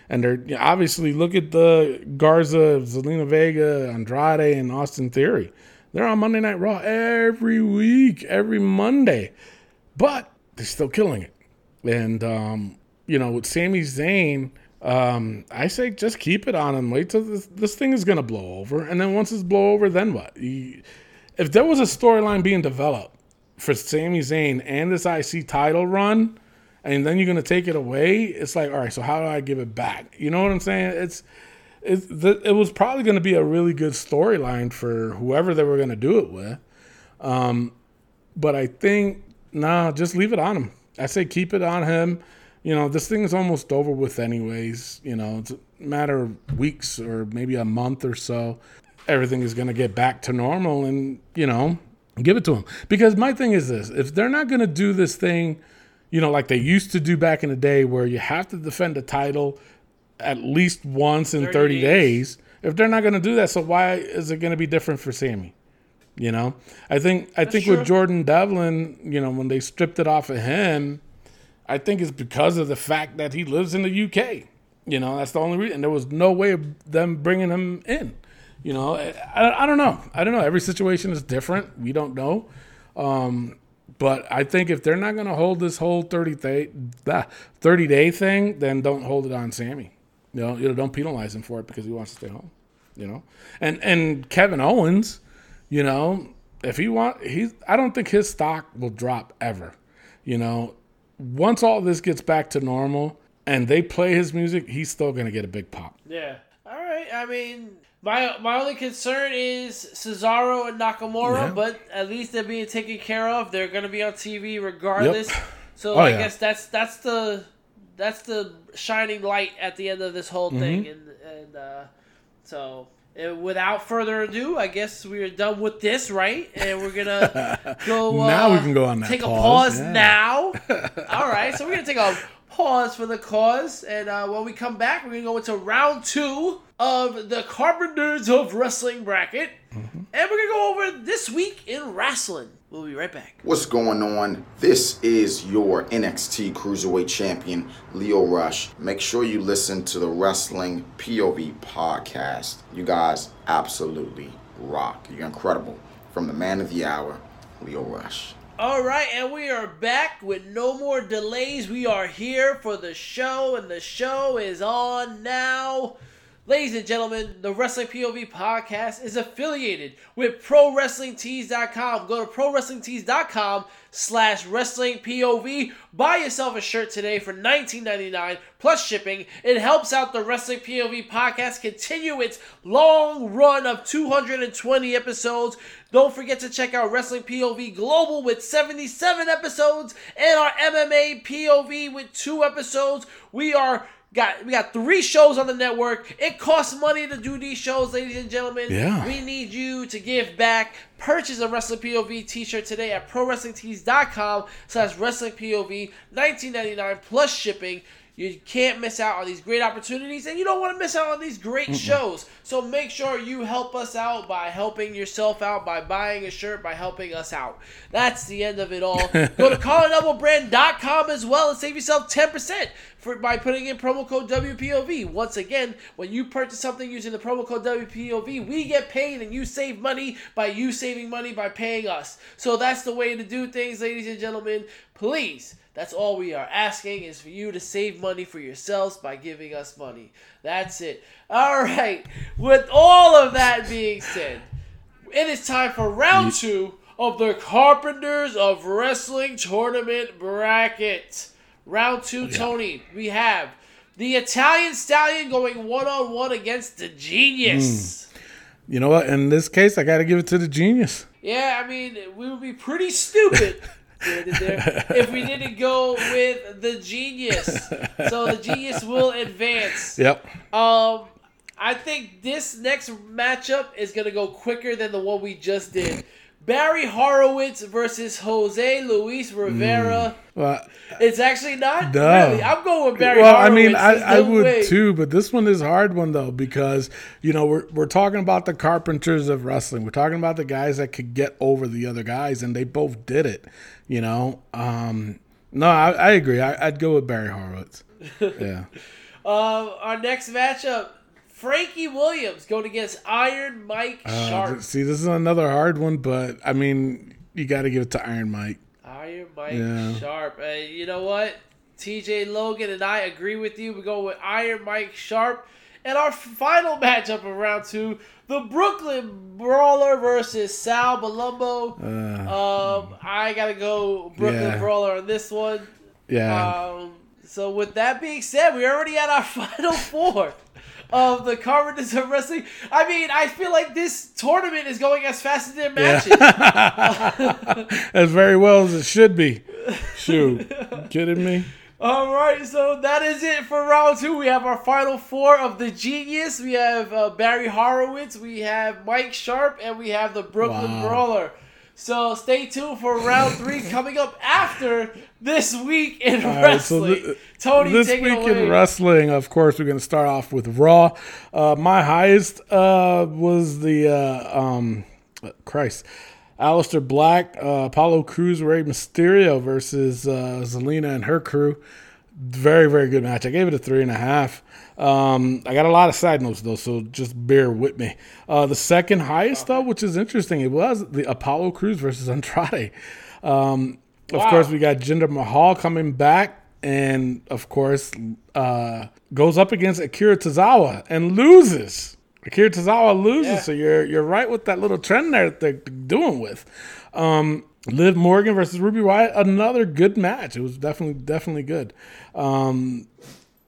And they're you know, obviously look at the Garza, Zelina Vega, Andrade, and Austin Theory. They're on Monday Night Raw every week, every Monday, but they're still killing it. And um, you know, with Sami Zayn, um, I say just keep it on him. Wait till this, this thing is gonna blow over, and then once it's blow over, then what? If there was a storyline being developed for Sami Zayn and this IC title run, and then you're gonna take it away, it's like, all right, so how do I give it back? You know what I'm saying? It's it's the, it was probably going to be a really good storyline for whoever they were going to do it with. Um, but I think nah, just leave it on him. I say keep it on him. You know, this thing is almost over with anyways. You know, it's a matter of weeks or maybe a month or so. Everything is going to get back to normal, and you know, give it to him. Because my thing is this: if they're not going to do this thing, you know, like they used to do back in the day, where you have to defend a title at least once in 30, 30 days. If they're not going to do that, so why is it going to be different for Sami? You know, I think I think true. with Jordan Devlin, you know, when they stripped it off of him, I think it's because of the fact that he lives in the UK. You know, that's the only reason. There was no way of them bringing him in. You know, I, I don't know. I don't know. Every situation is different. We don't know. Um, but I think if they're not going to hold this whole 30 day, ah, 30 day thing, then don't hold it on Sami. You know, you know, don't penalize him for it because he wants to stay home. You know, and and Kevin Owens, you know, if he want, he's. I don't think his stock will drop ever. You know, once all this gets back to normal and they play his music, he's still going to get a big pop. Yeah. All right. I mean, my my only concern is Cesaro and Nakamura, Yeah. but at least they're being taken care of. They're going to be on TV regardless. Yep. So Oh, I yeah. guess that's that's the that's the shining light at the end of this whole Mm-hmm. thing, and and uh, so. Uh, Without further ado, I guess we are done with this, right? And we're gonna <laughs> go. Uh, Now we can go on that Take a pause, pause yeah. now. <laughs> All right, so we're gonna take a pause for the cause, and uh, when we come back, we're gonna go into round two of the Carpenters of Wrestling bracket, Mm-hmm. and we're gonna go over this week in wrestling. We'll be right back. What's going on? This is your NXT Cruiserweight Champion, Lio Rush. Make sure you listen to the Wrestling POV podcast. You guys absolutely rock. You're incredible. From the man of the hour, Lio Rush. All right, and we are back with no more delays. We are here for the show, and the show is on now. Ladies and gentlemen, the Wrestling POV podcast is affiliated with ProWrestlingTees.com. Go to ProWrestlingTees.com slash Wrestling POV. Buy yourself a shirt today for $19.99 plus shipping. It helps out the Wrestling POV podcast continue its long run of 220 episodes. Don't forget to check out Wrestling POV Global with 77 episodes and our MMA POV with two episodes. We are got we got three shows on the network. It costs money to do these shows, ladies and gentlemen. Yeah. We need you to give back. Purchase a Wrestling POV t-shirt today at ProWrestlingTees.com slash Wrestling POV, 19.99 plus shipping. You can't miss out on these great opportunities, and you don't want to miss out on these great shows. So make sure you help us out by helping yourself out, by buying a shirt, by helping us out. That's the end of it all. <laughs> Go to CollarDoubleBrand.com as well and save yourself 10% for by putting in promo code WPOV. Once again, when you purchase something using the promo code WPOV, we get paid and you save money by you saving money by paying us. So that's the way to do things, ladies and gentlemen. Please, that's all we are asking is for you to save money for yourselves by giving us money. That's it. All right. With all of that being said, it is time for round two of the Carpenters of Wrestling Tournament Bracket. Round two, Tony. We have the Italian Stallion going one on one against the Genius. Hmm. You know what? In this case, I got to give it to the genius. Yeah, I mean, we would be pretty stupid <laughs> if we didn't go with the Genius. So the Genius will advance. Yep. Um, I think this next matchup is gonna go quicker than the one we just did. Barry Horowitz versus Jose Luis Rivera. Well, It's actually not No. really. I'm going with Barry well, Horowitz. I mean, I, There's I no would way. too, but this one is a hard one though because you know we're we're talking about the carpenters of wrestling. We're talking about the guys that could get over the other guys, and they both did it. You know, um, no, I, I agree. I, I'd go with Barry Horowitz. <laughs> Yeah, Uh, our next matchup, Frankie Williams going against Iron Mike Uh, Sharpe. see, this is another hard one, but I mean, you got to give it to Iron Mike. Iron Mike Yeah. Sharpe. Uh, you know what? TJ Logan and I agree with you. We go with Iron Mike Sharpe. And our final matchup of round two, the Brooklyn Brawler versus Sal Balumbo. um, I gotta go Brooklyn Uh. Yeah. Brawler on this one. Yeah. Um, so with that being said, we already had our <laughs> final four of the Carpenters of Wrestling. I mean, I feel like this tournament is going as fast as their matches. <laughs> as very well as it should be. Shoot. <laughs> kidding me? All right, so that is it for round two. We have our final four of the Genius. We have uh, Barry Horowitz, we have Mike Sharpe, and we have the Brooklyn Wow. Brawler. So stay tuned for round three <laughs> coming up after this week in All right, so wrestling. Tony, this week away. in wrestling, of course, we're going to start off with Raw. Uh, my highest uh, was the uh, um, Christ, Aleister Black, uh, Apollo Crews, Rey Mysterio versus uh, Zelina and her crew. Very, very good match. I gave it a three and a half. Um, I got a lot of side notes though, so just bear with me. Uh, the second highest though, which is interesting, it was the Apollo Crews versus Andrade. Um, of Wow. course, we got Jinder Mahal coming back, and of course, uh, goes up against Akira Tozawa and loses. Akira Tozawa loses, Yeah. so you're you're right with that little trend there that they're doing with. Um, Liv Morgan versus Ruby Riott, another good match. It was definitely definitely good. Um,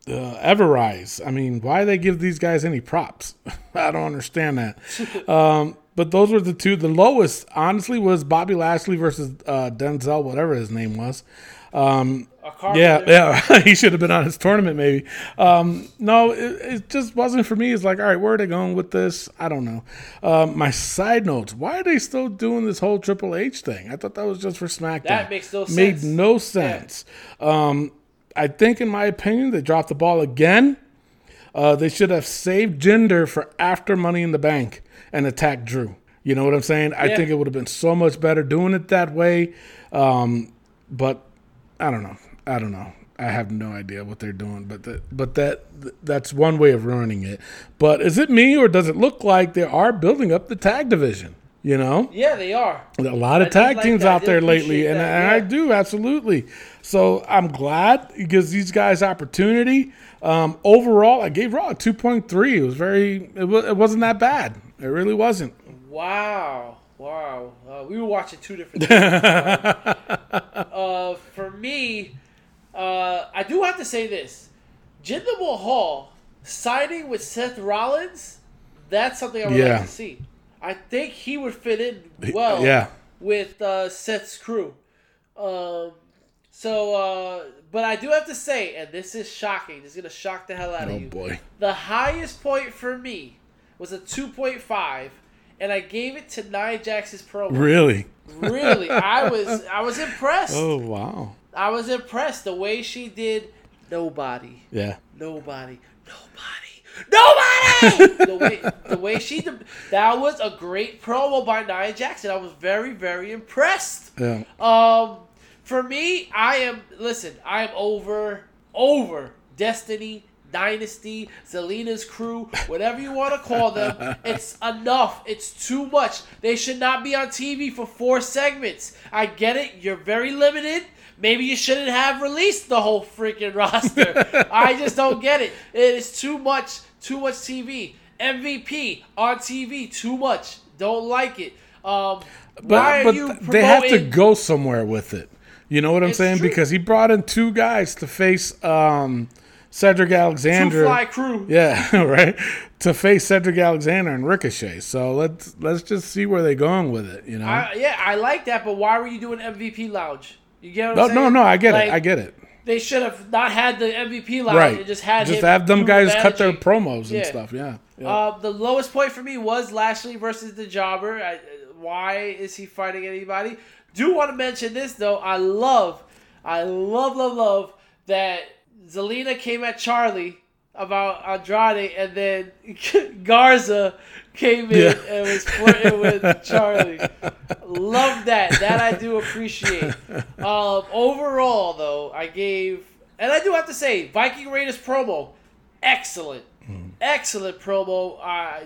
uh, Ever-Rise. I mean, why they give these guys any props? <laughs> I don't understand that. <laughs> um, but those were the two. The lowest, honestly, was Bobby Lashley versus uh, Denzel, whatever his name was. Um. Yeah, yeah, <laughs> he should have been on his tournament maybe. Um, no, it, it just wasn't for me. It's like, all right, where are they going with this? I don't know. Um, my side notes: Why are they still doing this whole Triple H thing? I thought that was just for SmackDown. That makes no sense. Made no sense. Um, I think, in my opinion, they dropped the ball again. Uh, they should have saved Jinder for after Money in the Bank and attacked Drew. You know what I'm saying? I think it would have been so much better doing it that way. Um, but I don't know. I don't know. I have no idea what they're doing, but that, but that that's one way of ruining it. But is it me or does it look like they are building up the tag division? You know, Yeah, they are. a lot of I tag like teams that. Out there lately, and, that, and I yeah. do absolutely. So I'm glad it gives these guys opportunity. Um, overall, I gave Raw a 2.3. It was very, it, wa- it wasn't that bad. It really wasn't. Wow. Wow. Uh, we were watching two different <laughs> things. uh, for me, uh, I do have to say this. Jinder Mahal signing with Seth Rollins, that's something I would Yeah. like to see. I think he would fit in well yeah. with uh, Seth's crew. Um, so, uh, but I do have to say, and this is shocking. This is going to shock the hell out Oh of you. boy. The highest point for me was a 2.5, and I gave it to Nia Jax's promo. Really? Really, I <laughs> was I was impressed. Oh wow. I was impressed the way she did. Nobody, Yeah. nobody, nobody, nobody. <laughs> the way the way she did, that was a great promo by Nia Jackson. I was very very impressed. Yeah. Um, for me, I am listen. I am over over Destiny Dynasty, Zelina's crew, whatever you want to call them. <laughs> It's enough. It's too much. They should not be on TV for four segments. I get it. You're very limited. Maybe you shouldn't have released the whole freaking <laughs> roster. I just don't get it. It is too much. Too much TV. MVP on TV. Too much. Don't like it. Um, But, why are but you they have to go somewhere with it. You know what I'm It's saying? true. Because he brought in two guys to face um, Cedric Two Alexander. fly crew. Yeah, <laughs> right. To face Cedric Alexander and Ricochet. So let's let's just see where they're going with it. You know. I, yeah, I like that, but why were you doing MVP lounge? You get what no, I'm saying? no, no. I get Like, it. I get it. They should have not had the MVP line. Right. and just had just have them guys cut their promos and Yeah. stuff. Yeah. yeah. Uh, the lowest point for me was Lashley versus the Jobber. I, why is he fighting anybody? Do want to mention this though. I love, I love, love, love that Zelina came at Charlie about Andrade, and then <laughs> Garza came in Yeah. and was flirting with <laughs> Charlie. Love that. That I do appreciate. Um, overall, though, I gave, and I do have to say, Viking Raiders promo excellent, excellent promo. Uh,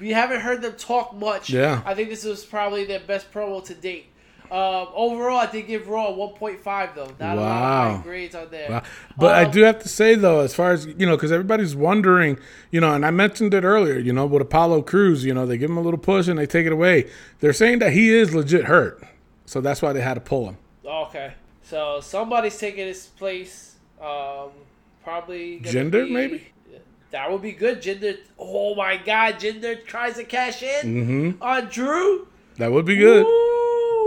we haven't heard them talk much. Yeah. I think this was probably their best promo to date. Um, overall, I did give Raw a 1.5 though. Not a lot of Wow. high grades on there. Wow. But I Um, do have to say though, as far as you know, because everybody's wondering, you know, and I mentioned it earlier, you know, with Apollo Crews, you know, they give him a little push and they take it away. They're saying that he is legit hurt, so that's why they had to pull him. Okay, so somebody's taking his place. Um, probably gonna be- maybe? That would be good. Jinder. Oh my God, Jinder tries to cash in Mm-hmm. on Drew. That would be good.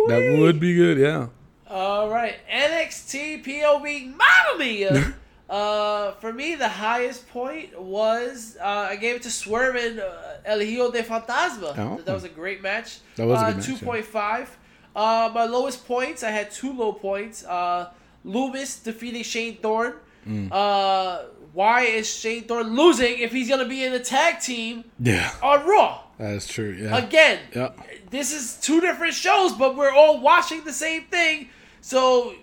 Ooh-wee. That would be good. Yeah. All right, NXT POV Mamma Mia. <laughs> uh, for me, the highest point was uh, I gave it to Swerve and uh, El Hijo de Fantasma. Oh. That was a great match. That was a uh, good match, yeah. Two point five. Uh, my lowest points, I had two low points. Uh, Lumis defeating Shane Thorne. Mm. Uh, why is Shane Thorne losing if he's gonna be in a tag team Yeah. on Raw? That is true. Yeah. Again, Yeah. this is two different shows, but we're all watching the same thing, so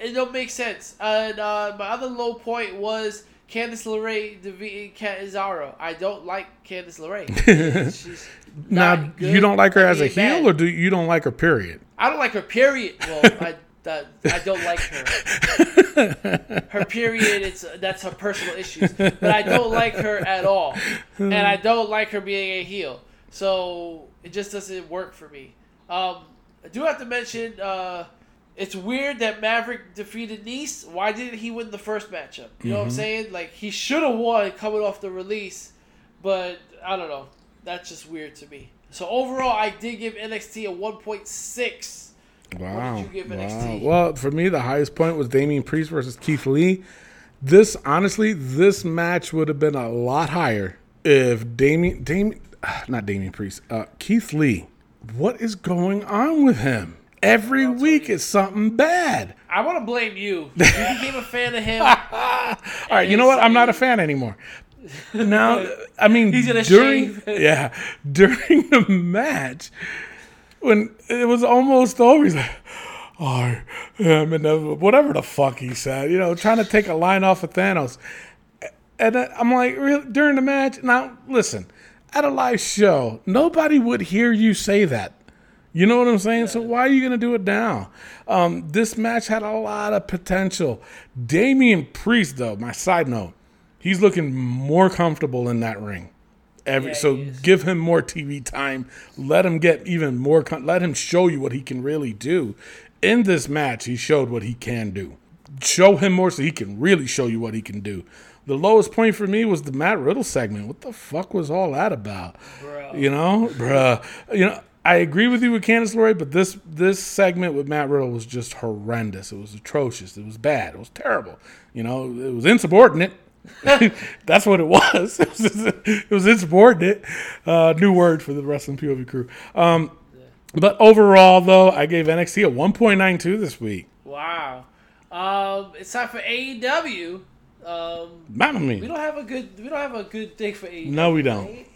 it don't make sense. And uh, my other low point was Candice LeRae defeating Cesaro. I don't like Candice LeRae. <laughs> Now, not you don't like her as a mean, bad. heel, or do you don't like her? Period. I don't like her. Period. Well, <laughs> I. I don't like her. Her period. It's that's her personal issues, but I don't like her at all, and I don't like her being a heel. So it just doesn't work for me. Um, I do have to mention. Uh, it's weird that Maverick defeated Nese. Why didn't he win the first matchup? You know what I'm saying? Like he should have won coming off the release, but I don't know. That's just weird to me. So overall, I did give NXT a 1.6. Wow. you give wow. Well, for me, the highest point was Damian Priest versus Keith Lee. This, honestly, this match would have been a lot higher if Damien Damian, <sighs> not Damian Priest, uh, Keith Lee. What is going on with him? Every week is something bad. I want to blame you. <laughs> You became a fan of him. <laughs> All right, you know what? I'm not a fan anymore. Now, <laughs> I mean, during yeah during the match when it was almost over, he's like, "I am inevitable," whatever the fuck he said, you know, trying to take a line off of Thanos. And I'm like, really? during the match? Now, listen, at a live show, nobody would hear you say that. You know what I'm saying? So why are you gonna do it now? Um, this match had a lot of potential. Damian Priest, though, my side note, he's looking more comfortable in that ring. Every Yeah, so give him more TV time. Let him get even more. Con- let him show you what he can really do. In this match, he showed what he can do. Show him more so he can really show you what he can do. The lowest point for me was the Matt Riddle segment. What the fuck was all that about? You know, bruh. You know, I agree with you with Candice LeRae, but this this segment with Matt Riddle was just horrendous. It was atrocious. It was bad. It was terrible. You know, it was insubordinate. <laughs> That's what it was. <laughs> It was, it was insubordinate. Uh, new word for the wrestling POV crew. Um, but overall, though, I gave NXT a 1.92 this week. Wow. Um, it's time for AEW. Um, Mamma we don't have a good. We don't have a good thing for AEW. No, we don't.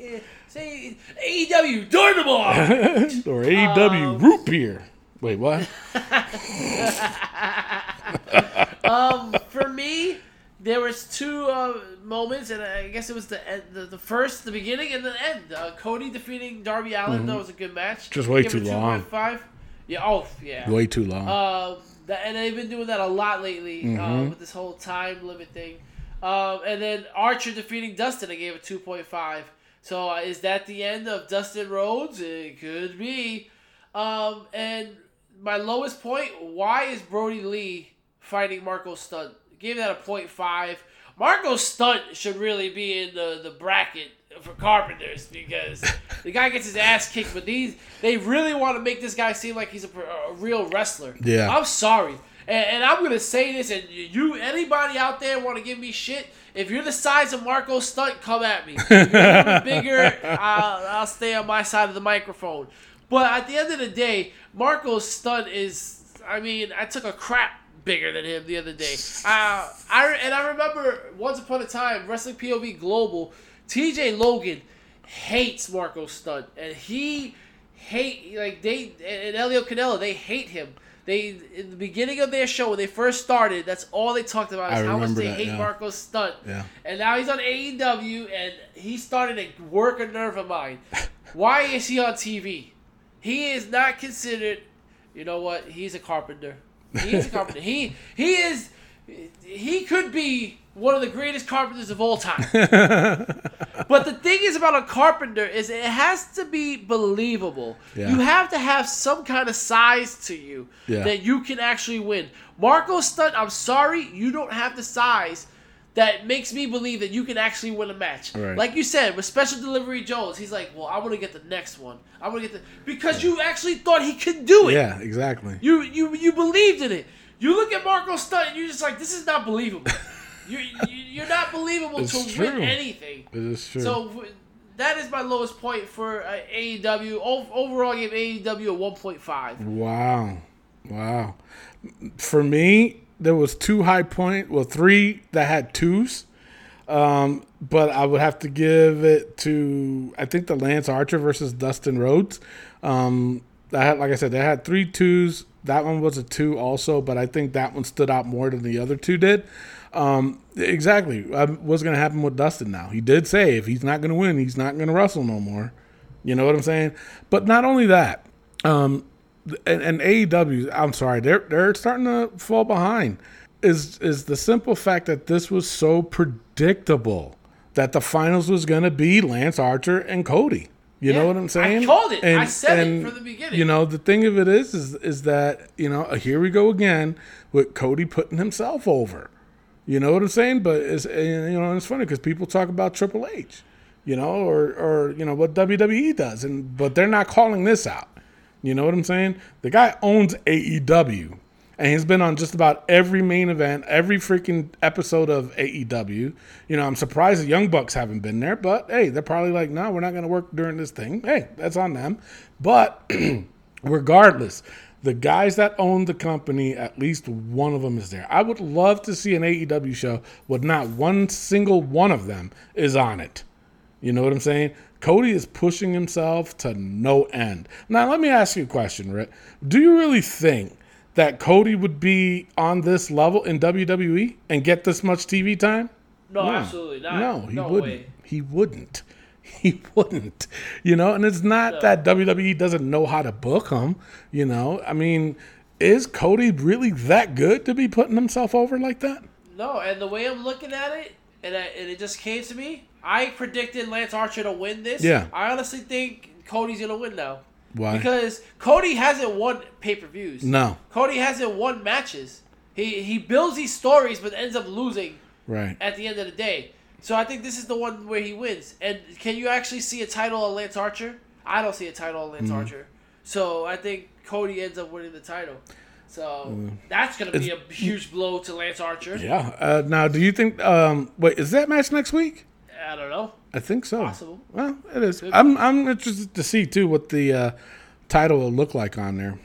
Say AEW Dynamite. <laughs> Or AEW root beer. Wait, what? <laughs> um, for me, there was two uh, moments, and I guess it was the end, the, the first, the beginning, and the end. Uh, Cody defeating Darby Allin. That was a good match. Mm-hmm. Just way Give too long. 2.5. Yeah. Oh, yeah. Way too long. Um, that, and they've been doing that a lot lately Mm-hmm. um, with this whole time limit thing. Um, and then Archer defeating Dustin, I gave it 2.5. So uh, is that the end of Dustin Rhodes? It could be. Um, and my lowest point, why is Brodie Lee fighting Marko Stunt? Gave that a 0.5. Marko Stunt should really be in the, the bracket for Carpenters because the guy gets his ass kicked, but these they really want to make this guy seem like he's a, a real wrestler. Yeah. I'm sorry. And, and I'm gonna say this, and you, anybody out there want to give me shit? If you're the size of Marko Stunt, come at me. If you're <laughs> bigger, I'll, I'll stay on my side of the microphone. But at the end of the day, Marko Stunt is. I mean, I took a crap bigger than him the other day. Uh, I and I remember once upon a time, Wrestling POV Global, T.J. Logan hates Marko Stunt, and he hate like they and Elio Canella they hate him. They in the beginning of their show when they first started, that's all they talked about is I how much they that, hate yeah. Marko Stunt. Yeah. And now he's on AEW, and he started to work a nerve of mine. Why is he on TV? He is not considered. You know what? He's a carpenter. He's a <laughs> carpenter. he he is. He could be one of the greatest carpenters of all time. <laughs> but the thing is about a carpenter is it has to be believable. Yeah. You have to have some kind of size to you Yeah. that you can actually win. Marko Stunt, I'm sorry, you don't have the size that makes me believe that you can actually win a match. Right. Like you said, with Special Delivery Jones, he's like, "Well, I want to get the next one. I want to get the because you actually thought he could do it. Yeah, exactly. You you you believed in it. You look at Marko Stunt, and you're just like, this is not believable. <laughs> you, you you're not believable It's to true. win anything. It is true. So that is my lowest point for uh, AEW. O- overall, I gave AEW a 1.5. Wow. Wow. For me, there was two high point, well, three that had twos. Um, but I would have to give it to I think the Lance Archer versus Dustin Rhodes. Um, I had, like I said, they had three twos. That one was a two also, but I think that one stood out more than the other two did. Um, exactly. Um, what's going to happen with Dustin now? He did say if he's not going to win, he's not going to wrestle no more. You know what I'm saying? But not only that, um, and, and AEW, I'm sorry, they're they're starting to fall behind. Is is the simple fact that this was so predictable that the finals was going to be Lance Archer and Cody. You Yeah, know what I'm saying? I called it. I said it from the beginning. You know, the thing of it is, is is that you know here we go again with Cody putting himself over. You know what I'm saying? But it's you know it's funny because people talk about Triple H, you know, or or you know what WWE does, and but they're not calling this out. You know what I'm saying? The guy owns AEW, and he's been on just about every main event, every freaking episode of AEW. You know, I'm surprised the Young Bucks haven't been there, but hey, they're probably like, no, we're not going to work during this thing. Hey, that's on them. But <clears throat> regardless, the guys that own the company, at least one of them is there. I would love to see an AEW show with not one single one of them is on it. You know what I'm saying? Cody is pushing himself to no end. Now, let me ask you a question, Rick. Do you really think that Cody would be on this level in WWE and get this much TV time? No, hmm. absolutely not. No, he no wouldn't. way. He wouldn't. <laughs> He wouldn't. You know, and it's not that WWE doesn't know how to book him. You know, I mean, is Cody really that good to be putting himself over like that? No, and the way I'm looking at it, and, I, and it just came to me, I predicted Lance Archer to win this. Yeah. I honestly think Cody's gonna win now. Why? Because Cody hasn't won pay per views. No. Cody hasn't won matches. He he builds these stories, but ends up losing Right. at the end of the day. So I think this is the one where he wins. And can you actually see a title of Lance Archer? I don't see a title of Mm-hmm. Lance Archer. So I think Cody ends up winning the title. So that's gonna be a huge blow to Lance Archer. Mm. Yeah. Uh, now, do you think? Um, wait, is that match next week? I don't know. I think so. Possible. Well, it is. I'm I'm interested to see too what the uh, title will look like on there.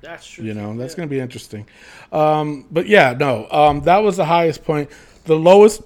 That's true. You know, too, that's yeah. going to be interesting. Um, but yeah, no, um, that was the highest point. The lowest,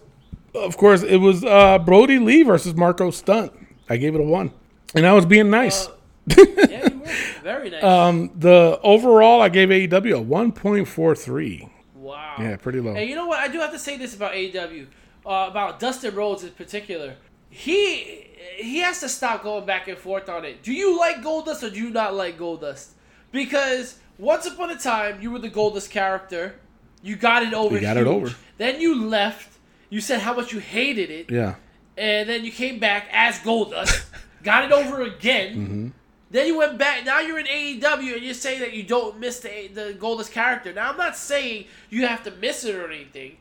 of course, it was uh, Brodie Lee versus Marko Stunt. I gave it a one, and I was being nice. Uh, <laughs> Yeah, you were. Very nice. um, the overall, I gave AEW a one point four three. wow. Yeah, pretty low. And you know what? I do have to say this about AEW, uh, about Dustin Rhodes in particular. He he has to stop going back and forth on it. Do you like Goldust or do you not like Goldust? Because once upon a time you were the Goldust character, you got it over. We got it over. Then you left. You said how much you hated it, Yeah, and then you came back as Goldust, <laughs> got it over again. Mm-hmm. Then you went back. Now you're in AEW, and you're saying that you don't miss the the Goldust character. Now I'm not saying you have to miss it or anything,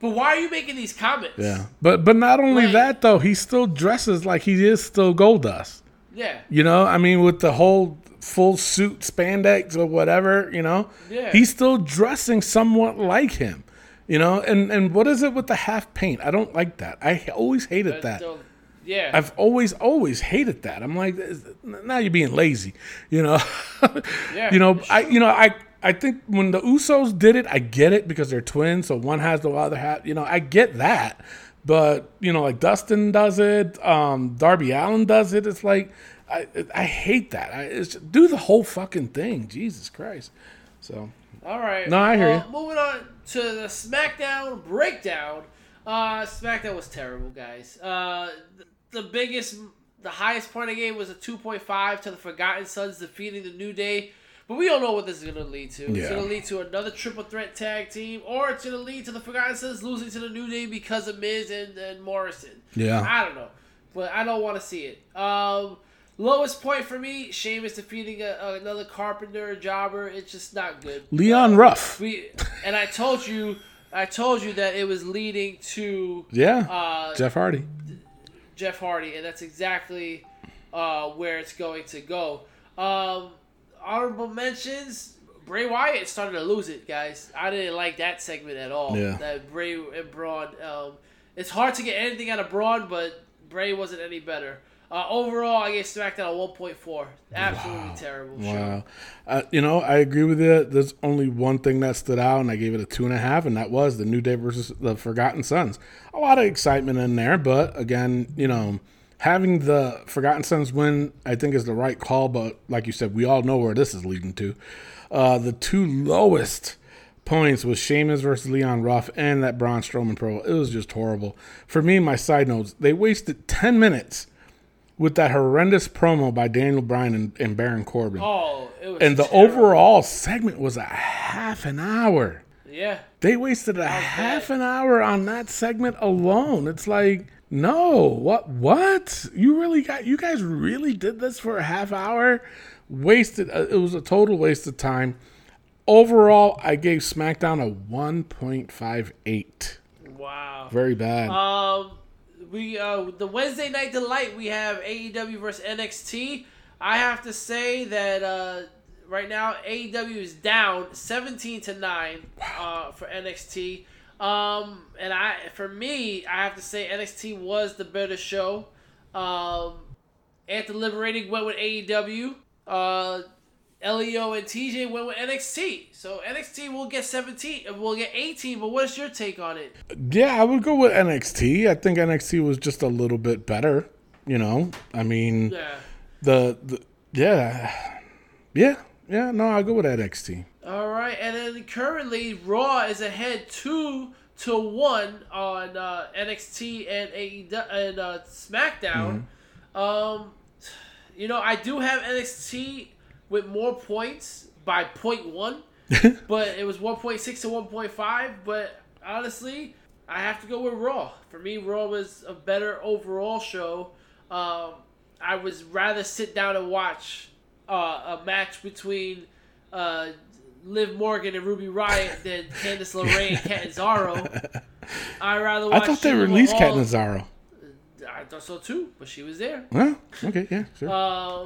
but why are you making these comments? yeah. But but not only Like- that though, he still dresses like he is still Goldust. yeah, You know, I mean, with the whole full suit spandex or whatever, you know, Yeah. he's still dressing somewhat like him. You know, and and what is it with the half paint? I don't like that. I always hated that. yeah. I've always always hated that. I'm like, now you're being lazy. You know, <laughs> Yeah, you know, I you know I. I think when the Usos did it, I get it because they're twins, so one has the other hat. You know, I get that, but you know, like Dustin does it, um, Darby Allin does it. It's like I I hate that. I it's, do the whole fucking thing. Jesus Christ. So All right. No, I hear Uh, you. Moving on to the SmackDown breakdown. Uh, SmackDown was terrible, guys. Uh, the, the biggest, the highest point of game was a 2.5 to the Forgotten Sons defeating the New Day. But we don't know what this is going to lead to. It's going to lead to another triple threat tag team, or it's going to lead to the Forgotten Sons losing to the New Day because of Miz and, and Morrison. Yeah. I don't know, but I don't want to see it. Um, lowest point for me: Sheamus defeating a, another Carpenter jobber. It's just not good. Leon Ruff. We and I told you, I told you that it was leading to Yeah. uh, Jeff Hardy. Jeff Hardy, and that's exactly uh, where it's going to go. Um, honorable mentions: Bray Wyatt started to lose it, guys. I didn't like that segment at all. Yeah. That Bray and Braun. Um, it's hard to get anything out of Braun, but Bray wasn't any better. Uh, overall, I gave SmackDown a 1.4. Absolutely terrible. show. Wow. Uh, you know, I agree with you. There's only one thing that stood out, and I gave it a two and a half, and that was the New Day versus the Forgotten Sons. A lot of excitement in there, but again, you know, having the Forgotten Sons win, I think, is the right call. But like you said, we all know where this is leading to. Uh, the two lowest points was Sheamus versus Leon Ruff and that Braun Strowman pro. It was just horrible. For me, my side notes, they wasted 10 minutes with that horrendous promo by Daniel Bryan and, and Baron Corbin. Oh, it was and the terrible. overall segment was a half an hour. Yeah. They wasted a half an hour on that segment alone. It's like, no, what what? You really got you guys really did this for a half hour? Wasted uh, it was a total waste of time. Overall, I gave SmackDown a 1.58. Wow. Very bad. Um, we uh the Wednesday night delight we have AEW versus NXT. I have to say that uh right now AEW is down seventeen to nine uh for NXT. Um, and I for me I have to say NXT was the better show. Um, Anthem Liberating went with AEW. Uh. Leo and TJ went with NXT, so NXT will get 17, uh, will get 18. But what's your take on it? Yeah, I would go with NXT. I think NXT was just a little bit better. You know, I mean, Yeah. the, the yeah, yeah, yeah. No, I'll go with NXT. All right, and then currently Raw is ahead two to one on uh, NXT and AEW and uh, SmackDown. Um, you know, I do have NXT with more points by point one, <laughs> but it was one point six to one point five. But honestly, I have to go with Raw. For me, Raw was a better overall show. Um, I was rather sit down and watch uh, a match between uh, Liv Morgan and Ruby Riott than <laughs> Candice LeRae and Catanzaro. <laughs> I rather I thought they released Mahal- Catanzaro. I thought so too, but she was there. Well, okay, yeah, sure. Um,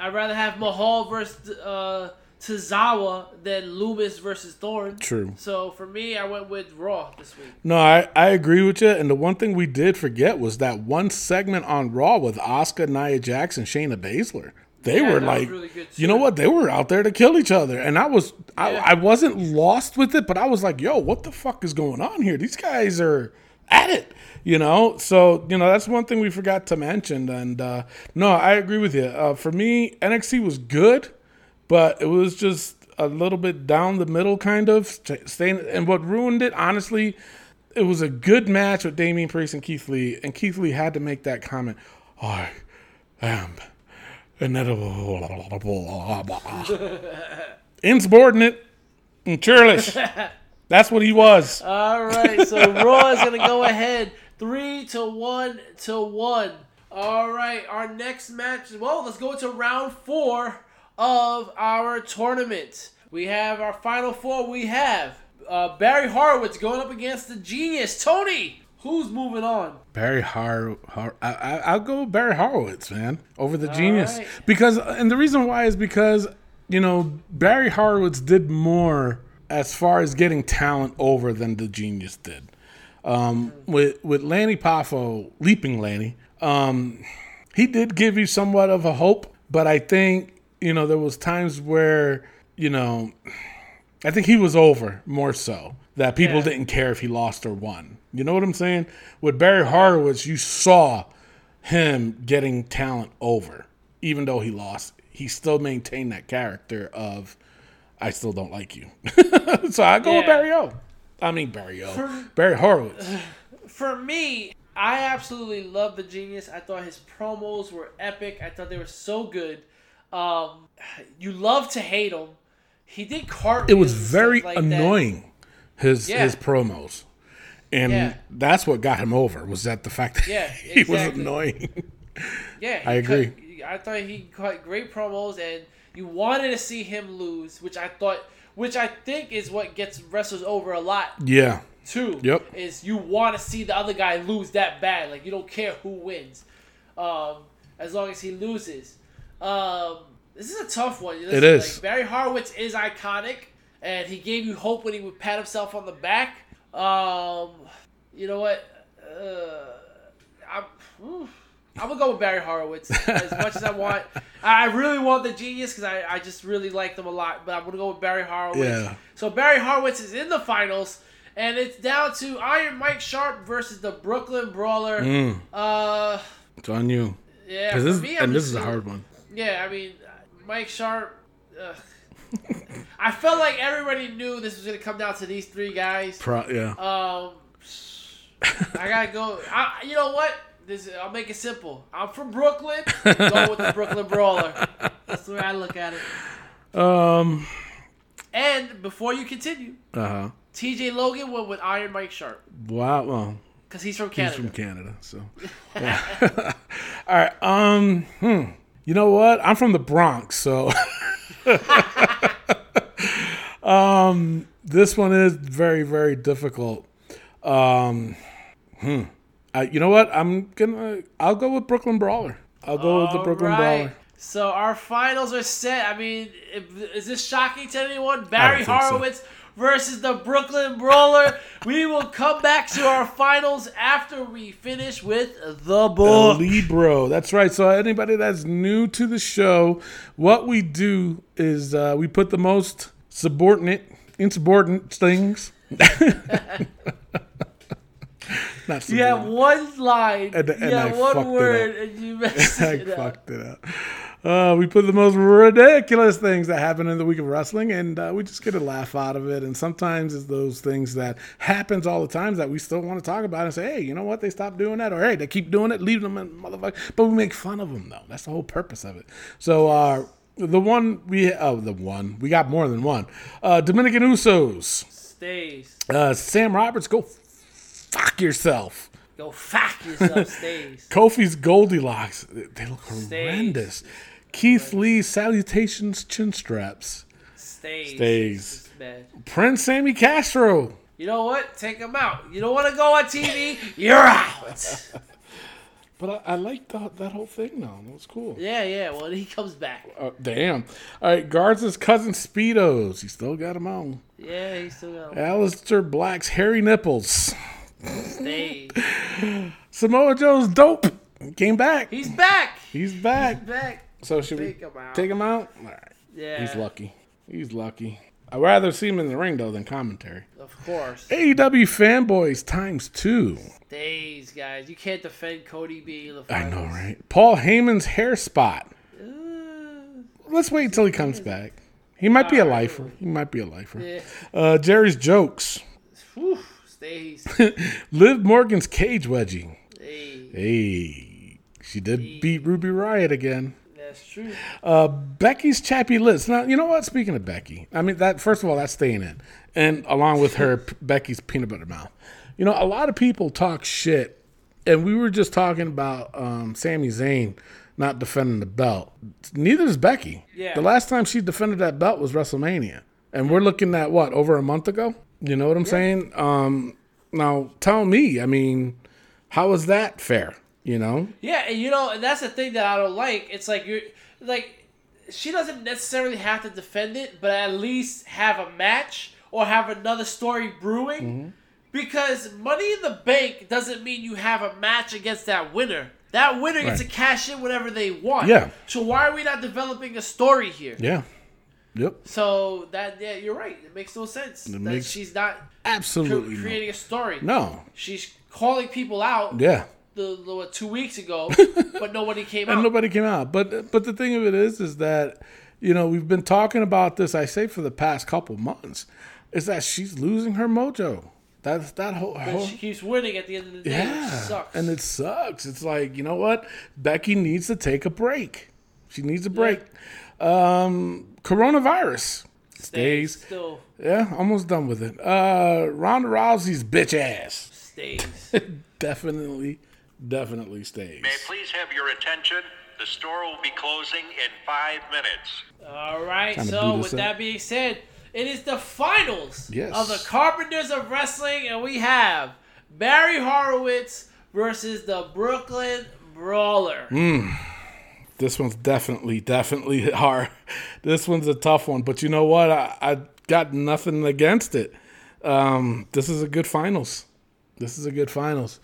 I'd rather have Mahal versus uh, Tozawa than Lumis versus Thorne. True. So for me, I went with Raw this week. No, I, I agree with you. And the one thing we did forget was that one segment on Raw with Oscar, Nia Jax, and Shayna Baszler. They Yeah, were like, really you know what? They were out there to kill each other, and I was, Yeah. I, I wasn't lost with it, but I was like, yo, what the fuck is going on here? These guys are at it, you know. So you know that's one thing we forgot to mention. And uh, no, I agree with you. Uh, for me, NXT was good, but it was just a little bit down the middle, kind of staying. And what ruined it, honestly, it was a good match with Damian Priest and Keith Lee, and Keith Lee had to make that comment. I am <laughs> insubordinate and churlish. <laughs> That's what he was. All right, so <laughs> Raw is gonna go ahead three to one to one. All right, our next match. Well, let's go to round four of our tournament. We have our final four. We have uh, Barry Horowitz going up against the Genius Tony. Who's moving on? Barry Har, Har I, I, I'll go with Barry Horowitz, man, over the genius. right. Because, and the reason why is because, you know, Barry Horowitz did more as far as getting talent over than the genius did. Um, with with Lanny Poffo, leaping Lanny, um, he did give you somewhat of a hope, but I think you know there was times where you know I think he was over more so that people Yeah. didn't care if he lost or won. You know what I'm saying? With Barry Horowitz, you saw him getting talent over, even though he lost. He still maintained that character of I still don't like you. <laughs> so I go with Yeah. Barry O. I mean Barry O. Barry Horowitz. <sighs> For me, I absolutely love the genius. I thought his promos were epic. I thought they were so good. Um, <sighs> you love to hate him. He did cart. It was very like that. annoying. His Yeah. his promos. And Yeah. that's what got him over was that the fact that Yeah, <laughs> he was annoying. Yeah, <laughs> he I agree. cut- I thought he cut great promos, and you wanted to see him lose, which I thought, which I think is what gets wrestlers over a lot yeah. too. Yep. Is you want to see the other guy lose that bad, like you don't care who wins, um, as long as he loses. Um, this is a tough one. Listen, is. Like, Barry Horowitz is iconic, and he gave you hope when he would pat himself on the back. Um, you know what? Uh, I'm. I'm gonna go with Barry Horowitz as much as I want. I really want the genius because I, I just really like them a lot, but I'm gonna go with Barry Horowitz. Yeah. So Barry Horowitz is in the finals, and it's down to Iron Mike Sharpe versus the Brooklyn Brawler. Mm, Uh, it's on you. Yeah. this, me, and this is a hard one. Yeah, I mean, Mike Sharpe. <laughs> I felt like everybody knew this was gonna come down to these three guys. Pro, yeah. Um, <laughs> I gotta go. I, you know what? This I'll make it simple. I'm from Brooklyn. Go with the Brooklyn Brawler. That's the way I look at it. Um. And before you continue, Uh huh. T.J. Logan went with Iron Mike Sharpe Wow. Well, because he's from Canada. he's from Canada, so. yeah. <laughs> All right. Um. Hmm. You know what? I'm from the Bronx, so. <laughs> um. This one is very, very difficult. Um. Hmm. I, you know what? I'm gonna. I'll go with Brooklyn Brawler. I'll go with the Brooklyn right. Brawler. So our finals are set. I mean, if, is this shocking to anyone? Barry think so. Horowitz versus the Brooklyn Brawler. we will come back to our finals after we finish with the book. Libro. That's right. So anybody that's new to the show, what we do is uh, we put the most subordinate, insubordinate things. <laughs> <laughs> Not You have one line, And- you and have one word, and you <laughs> messed I it up. fucked it up. Uh, we put the most ridiculous things that happen in the week of wrestling, and uh, we just get a laugh out of it. And sometimes it's those things that happens all the times that we still want to talk about and say, "Hey, you know what? They stopped doing that, or hey, they keep doing it. Leave them, in motherfucker." But we make fun of them though. That's the whole purpose of it. So uh, the one we oh the one we got more than one. Uh, Dominican Usos, Stays. uh, Sam Roberts, go fuck yourself. Go fuck yourself, <laughs> stays. Kofi's Goldilocks. They look horrendous. Keith Lee's Salutations chin straps. Stays. Stays. Prince Sammy Castro. You know what? Take him out. You don't want to go on TV? You're out. <laughs> But I, I like that, that whole thing though. That was cool. yeah, yeah. Well, he comes back. Uh, damn. All right, guards his cousin Speedos. He still got him on. Yeah, he still got him. Aleister Black's hairy nipples. Stays. Samoa Joe's dope. Came back. He's back. He's back. Back. So should we Take him out. take him out? All right. Yeah. He's lucky. He's lucky. I'd rather see him in the ring though than commentary. Of course. AEW fanboys times two. Days, guys. You can't defend Cody the I know, right? Paul Heyman's hair spot. Uh, Let's wait until he comes back. He might be a lifer. He might be a lifer. yeah. Uh, Jerry's jokes. Whew. Stays. <laughs> Liv Morgan's cage wedgie. hey, Hey, she did beat Ruby Riott again. that's true. Uh, Becky's chappy lips. Now, you know what? Speaking of Becky, I mean that. First of all, that's staying in, and along with her, <laughs> Becky's peanut butter mouth. You know, a lot of people talk shit, and we were just talking about um, Sami Zayn not defending the belt. Neither is Becky. Yeah. The last time she defended that belt was WrestleMania, and we're looking at what over a month ago. You know what I'm saying? Um, now, tell me. I mean, how is that fair? You know? Yeah, and you know, and that's the thing that I don't like. It's like you're like she doesn't necessarily have to defend it, but at least have a match or have another story brewing. Mm-hmm. Because Money in the Bank doesn't mean you have a match against that winner. That winner gets Right. to cash in whatever they want. Yeah. So why are we not developing a story here? Yeah. Yep. So that yeah, you're right. It makes no sense that makes- she's not Absolutely. no. creating a story. No. She's calling people out Yeah. the, the what, two weeks ago, <laughs> but nobody came And out. nobody came out. But but the thing of it is, is that you know, we've been talking about this. I say for the past couple months, is that she's losing her mojo. That's that whole. But whole she keeps winning at the end of the day, yeah, and it sucks. It's like you know what, Becky needs to take a break. She needs a break. Um, coronavirus stays. Still Yeah, almost done with it. Uh, Ronda Rousey's bitch ass stays. <laughs> definitely, definitely stays. May I please have your attention? The store will be closing in five minutes. All right. So with up. that being said, it is the finals Yes. of the Carpenters of Wrestling, and we have Barry Horowitz versus the Brooklyn Brawler. Mm. This one's definitely, definitely <laughs> hard. This one's a tough one, but you know what? I, I got nothing against it. Um, this is a good finals. This is a good finals.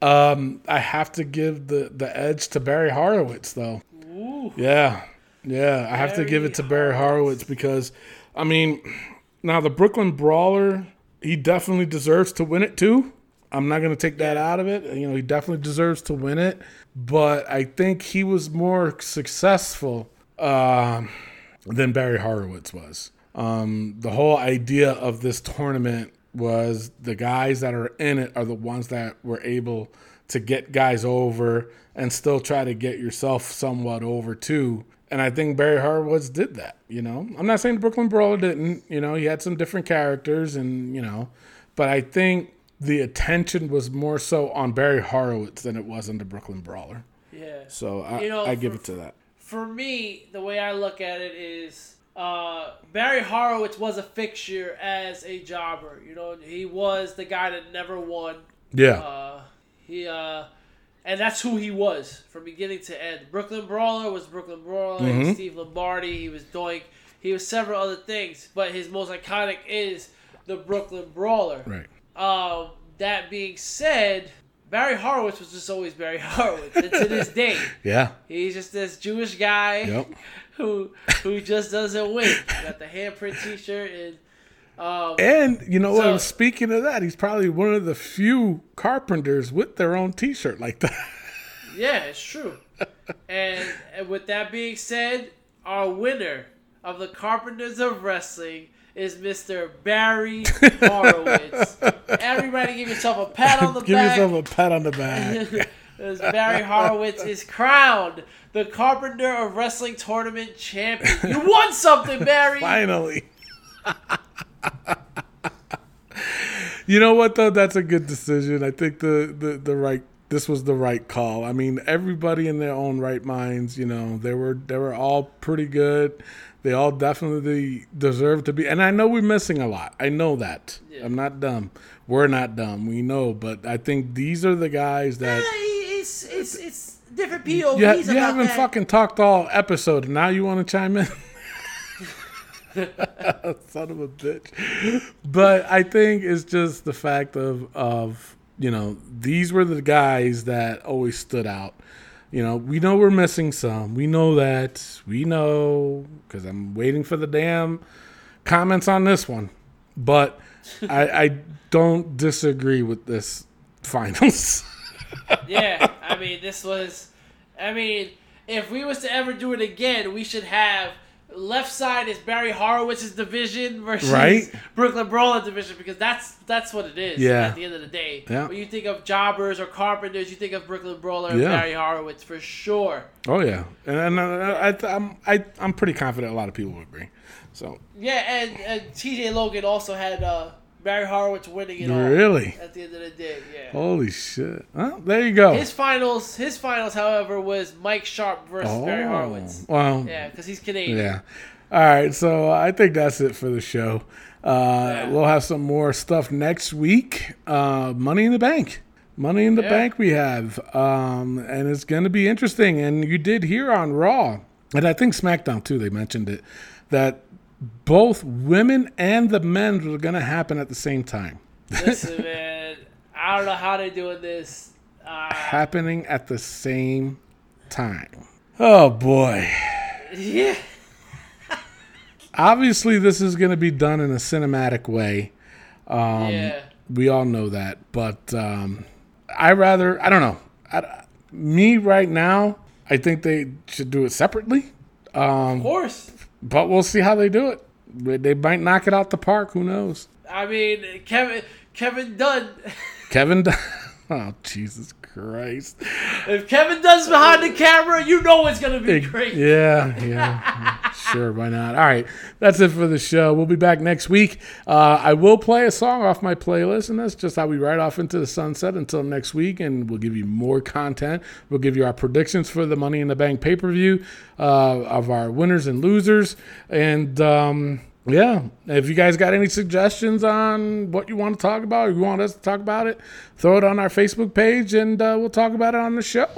Um, I have to give the, the edge to Barry Horowitz, though. Ooh. Yeah, yeah, I have to give it to Barry Horowitz because, I mean, now the Brooklyn Brawler, he definitely deserves to win it too. I'm not going to take that out of it. You know, he definitely deserves to win it, but I think he was more successful um, than Barry Horowitz was. Um, the whole idea of this tournament was the guys that are in it are the ones that were able to get guys over and still try to get yourself somewhat over too. And I think Barry Horowitz did that. You know, I'm not saying the Brooklyn Brawler didn't. You know, he had some different characters, and you know, but I think the attention was more so on Barry Horowitz than it was on the Brooklyn Brawler. Yeah. So I, You know, I give for- it to that. For me, the way I look at it is uh, Barry Horowitz was a fixture as a jobber. You know, he was the guy that never won. Yeah. Uh, he uh, and that's who he was from beginning to end. Brooklyn Brawler was Brooklyn Brawler. Was Steve Lombardi. He was Doink. He was several other things, but his most iconic is the Brooklyn Brawler. right. Um, that being said, Barry Horowitz was just always Barry <laughs> Horowitz, and to this day, Yeah. he's just this Jewish guy Yep. <laughs> who who just doesn't win. Got the handprint T-shirt and um, And you know So- what? Speaking of that, he's probably one of the few carpenters with their own T-shirt like that. <laughs> Yeah, it's true. and, and with that being said, our winner of the Carpenters of Wrestling is Mr. Barry <laughs> Horowitz. Everybody give yourself a pat on the Give back. Give yourself a pat on the back. <laughs> As Barry Horowitz is crowned the Carpenter of Wrestling Tournament champion. You won something, Barry. <laughs> Finally. you know what though? That's a good decision. I think the, the, the right this was the right call. I mean, everybody in their own right minds, you know, they were they were all pretty good. They all definitely deserve to be. And I know we're missing a lot. I know that. I'm not dumb. We're not dumb. We know, but I think these are the guys that Yeah, It's, it's, it's different POVs you, ha- you haven't that. fucking talked all episode. Now you want to chime in? <laughs> Son of a bitch. But I think it's just the fact of of you know these were the guys that always stood out. You know, we know we're missing some. We know that. We know because I'm waiting for the damn comments on this one. But I, I don't disagree with this finals. <laughs> Yeah, I mean, this was. I mean, if we was to ever do it again, we should have left side is Barry Horowitz's division versus Right. Brooklyn Brawler division because that's that's what it is. Yeah. At the end of the day, Yeah. when you think of jobbers or carpenters, you think of Brooklyn Brawler and Yeah. Barry Horowitz for sure. Oh yeah, and, and I, I, I'm I, I'm pretty confident a lot of people would agree. So Yeah, and, and T.J. Logan also had uh, Barry Horowitz winning it all. really, At the end of the day, yeah. holy shit! Well, there you go. His finals, his finals, however, was Mike Sharpe versus Barry Horowitz. well, Yeah, because he's Canadian. Oh. yeah. All right, so I think that's it for the show. Uh, We'll have some more stuff next week. Uh, Money in the Bank. Money in the Yeah. Bank we have. Um, and it's going to be interesting. And you did hear on Raw, and I think SmackDown too, they mentioned it, that both women and the men were going to happen at the same time. Listen, <laughs> man, I don't know how they're doing this. Uh, happening at the same time. Oh boy. yeah, <laughs> Obviously, this is going to be done in a cinematic way. Um, yeah. We all know that, but um, I rather I don't know. I, me right now, I think they should do it separately. Um, Of course. But we'll see how they do it. They might knock it out the park. Who knows? I mean, Kevin Kevin Dunn. Kevin. Dunn- <laughs> Oh Jesus Christ! If Kevin does behind the camera, you know it's gonna be great. Yeah, yeah, <laughs> sure. Why not? All right, that's it for the show. We'll be back next week. Uh, I will play a song off my playlist, and that's just how we ride off into the sunset until next week. And we'll give you more content. We'll give you our predictions for the Money in the Bank pay per view uh, of our winners and losers, and. Um, yeah, if you guys got any suggestions on what you want to talk about, or you want us to talk about it, throw it on our Facebook page, and uh, we'll talk about it on the show.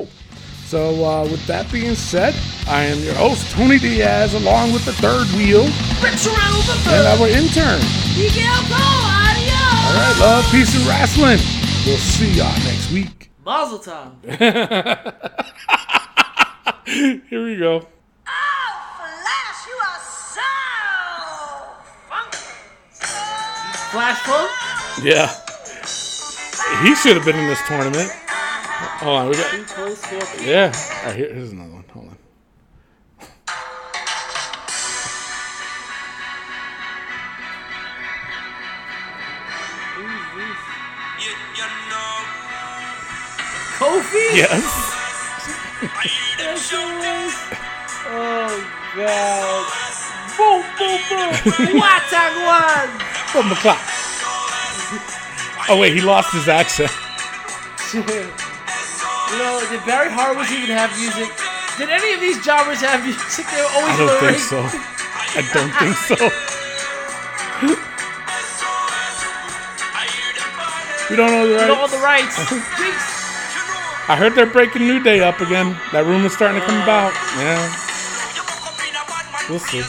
So, uh, with that being said, I am your host, Tony Diaz, along with the third wheel Rich around and our intern. Miguel Cole, adios. All right, love, peace, and wrestling. We'll see y'all next week. Mazel tov. <laughs> Here we go. Flash Funk. Yeah. He should have been in this tournament. Hold on, we got. Yeah. All right, here- here's another one. Hold on. Kofi. Yes. Oh god. Boom, boom, boom. Watag one. From the clock. Oh, wait, he lost his accent. <laughs> You know, did Barry Horowitz even have music? Did any of these jobbers have music? They were always I don't in think so. I don't think so. <laughs> we don't know the rights. You know, all rights. the rights. <laughs> I heard they're breaking New Day up again. That rumor's starting to come about. Yeah, we'll see.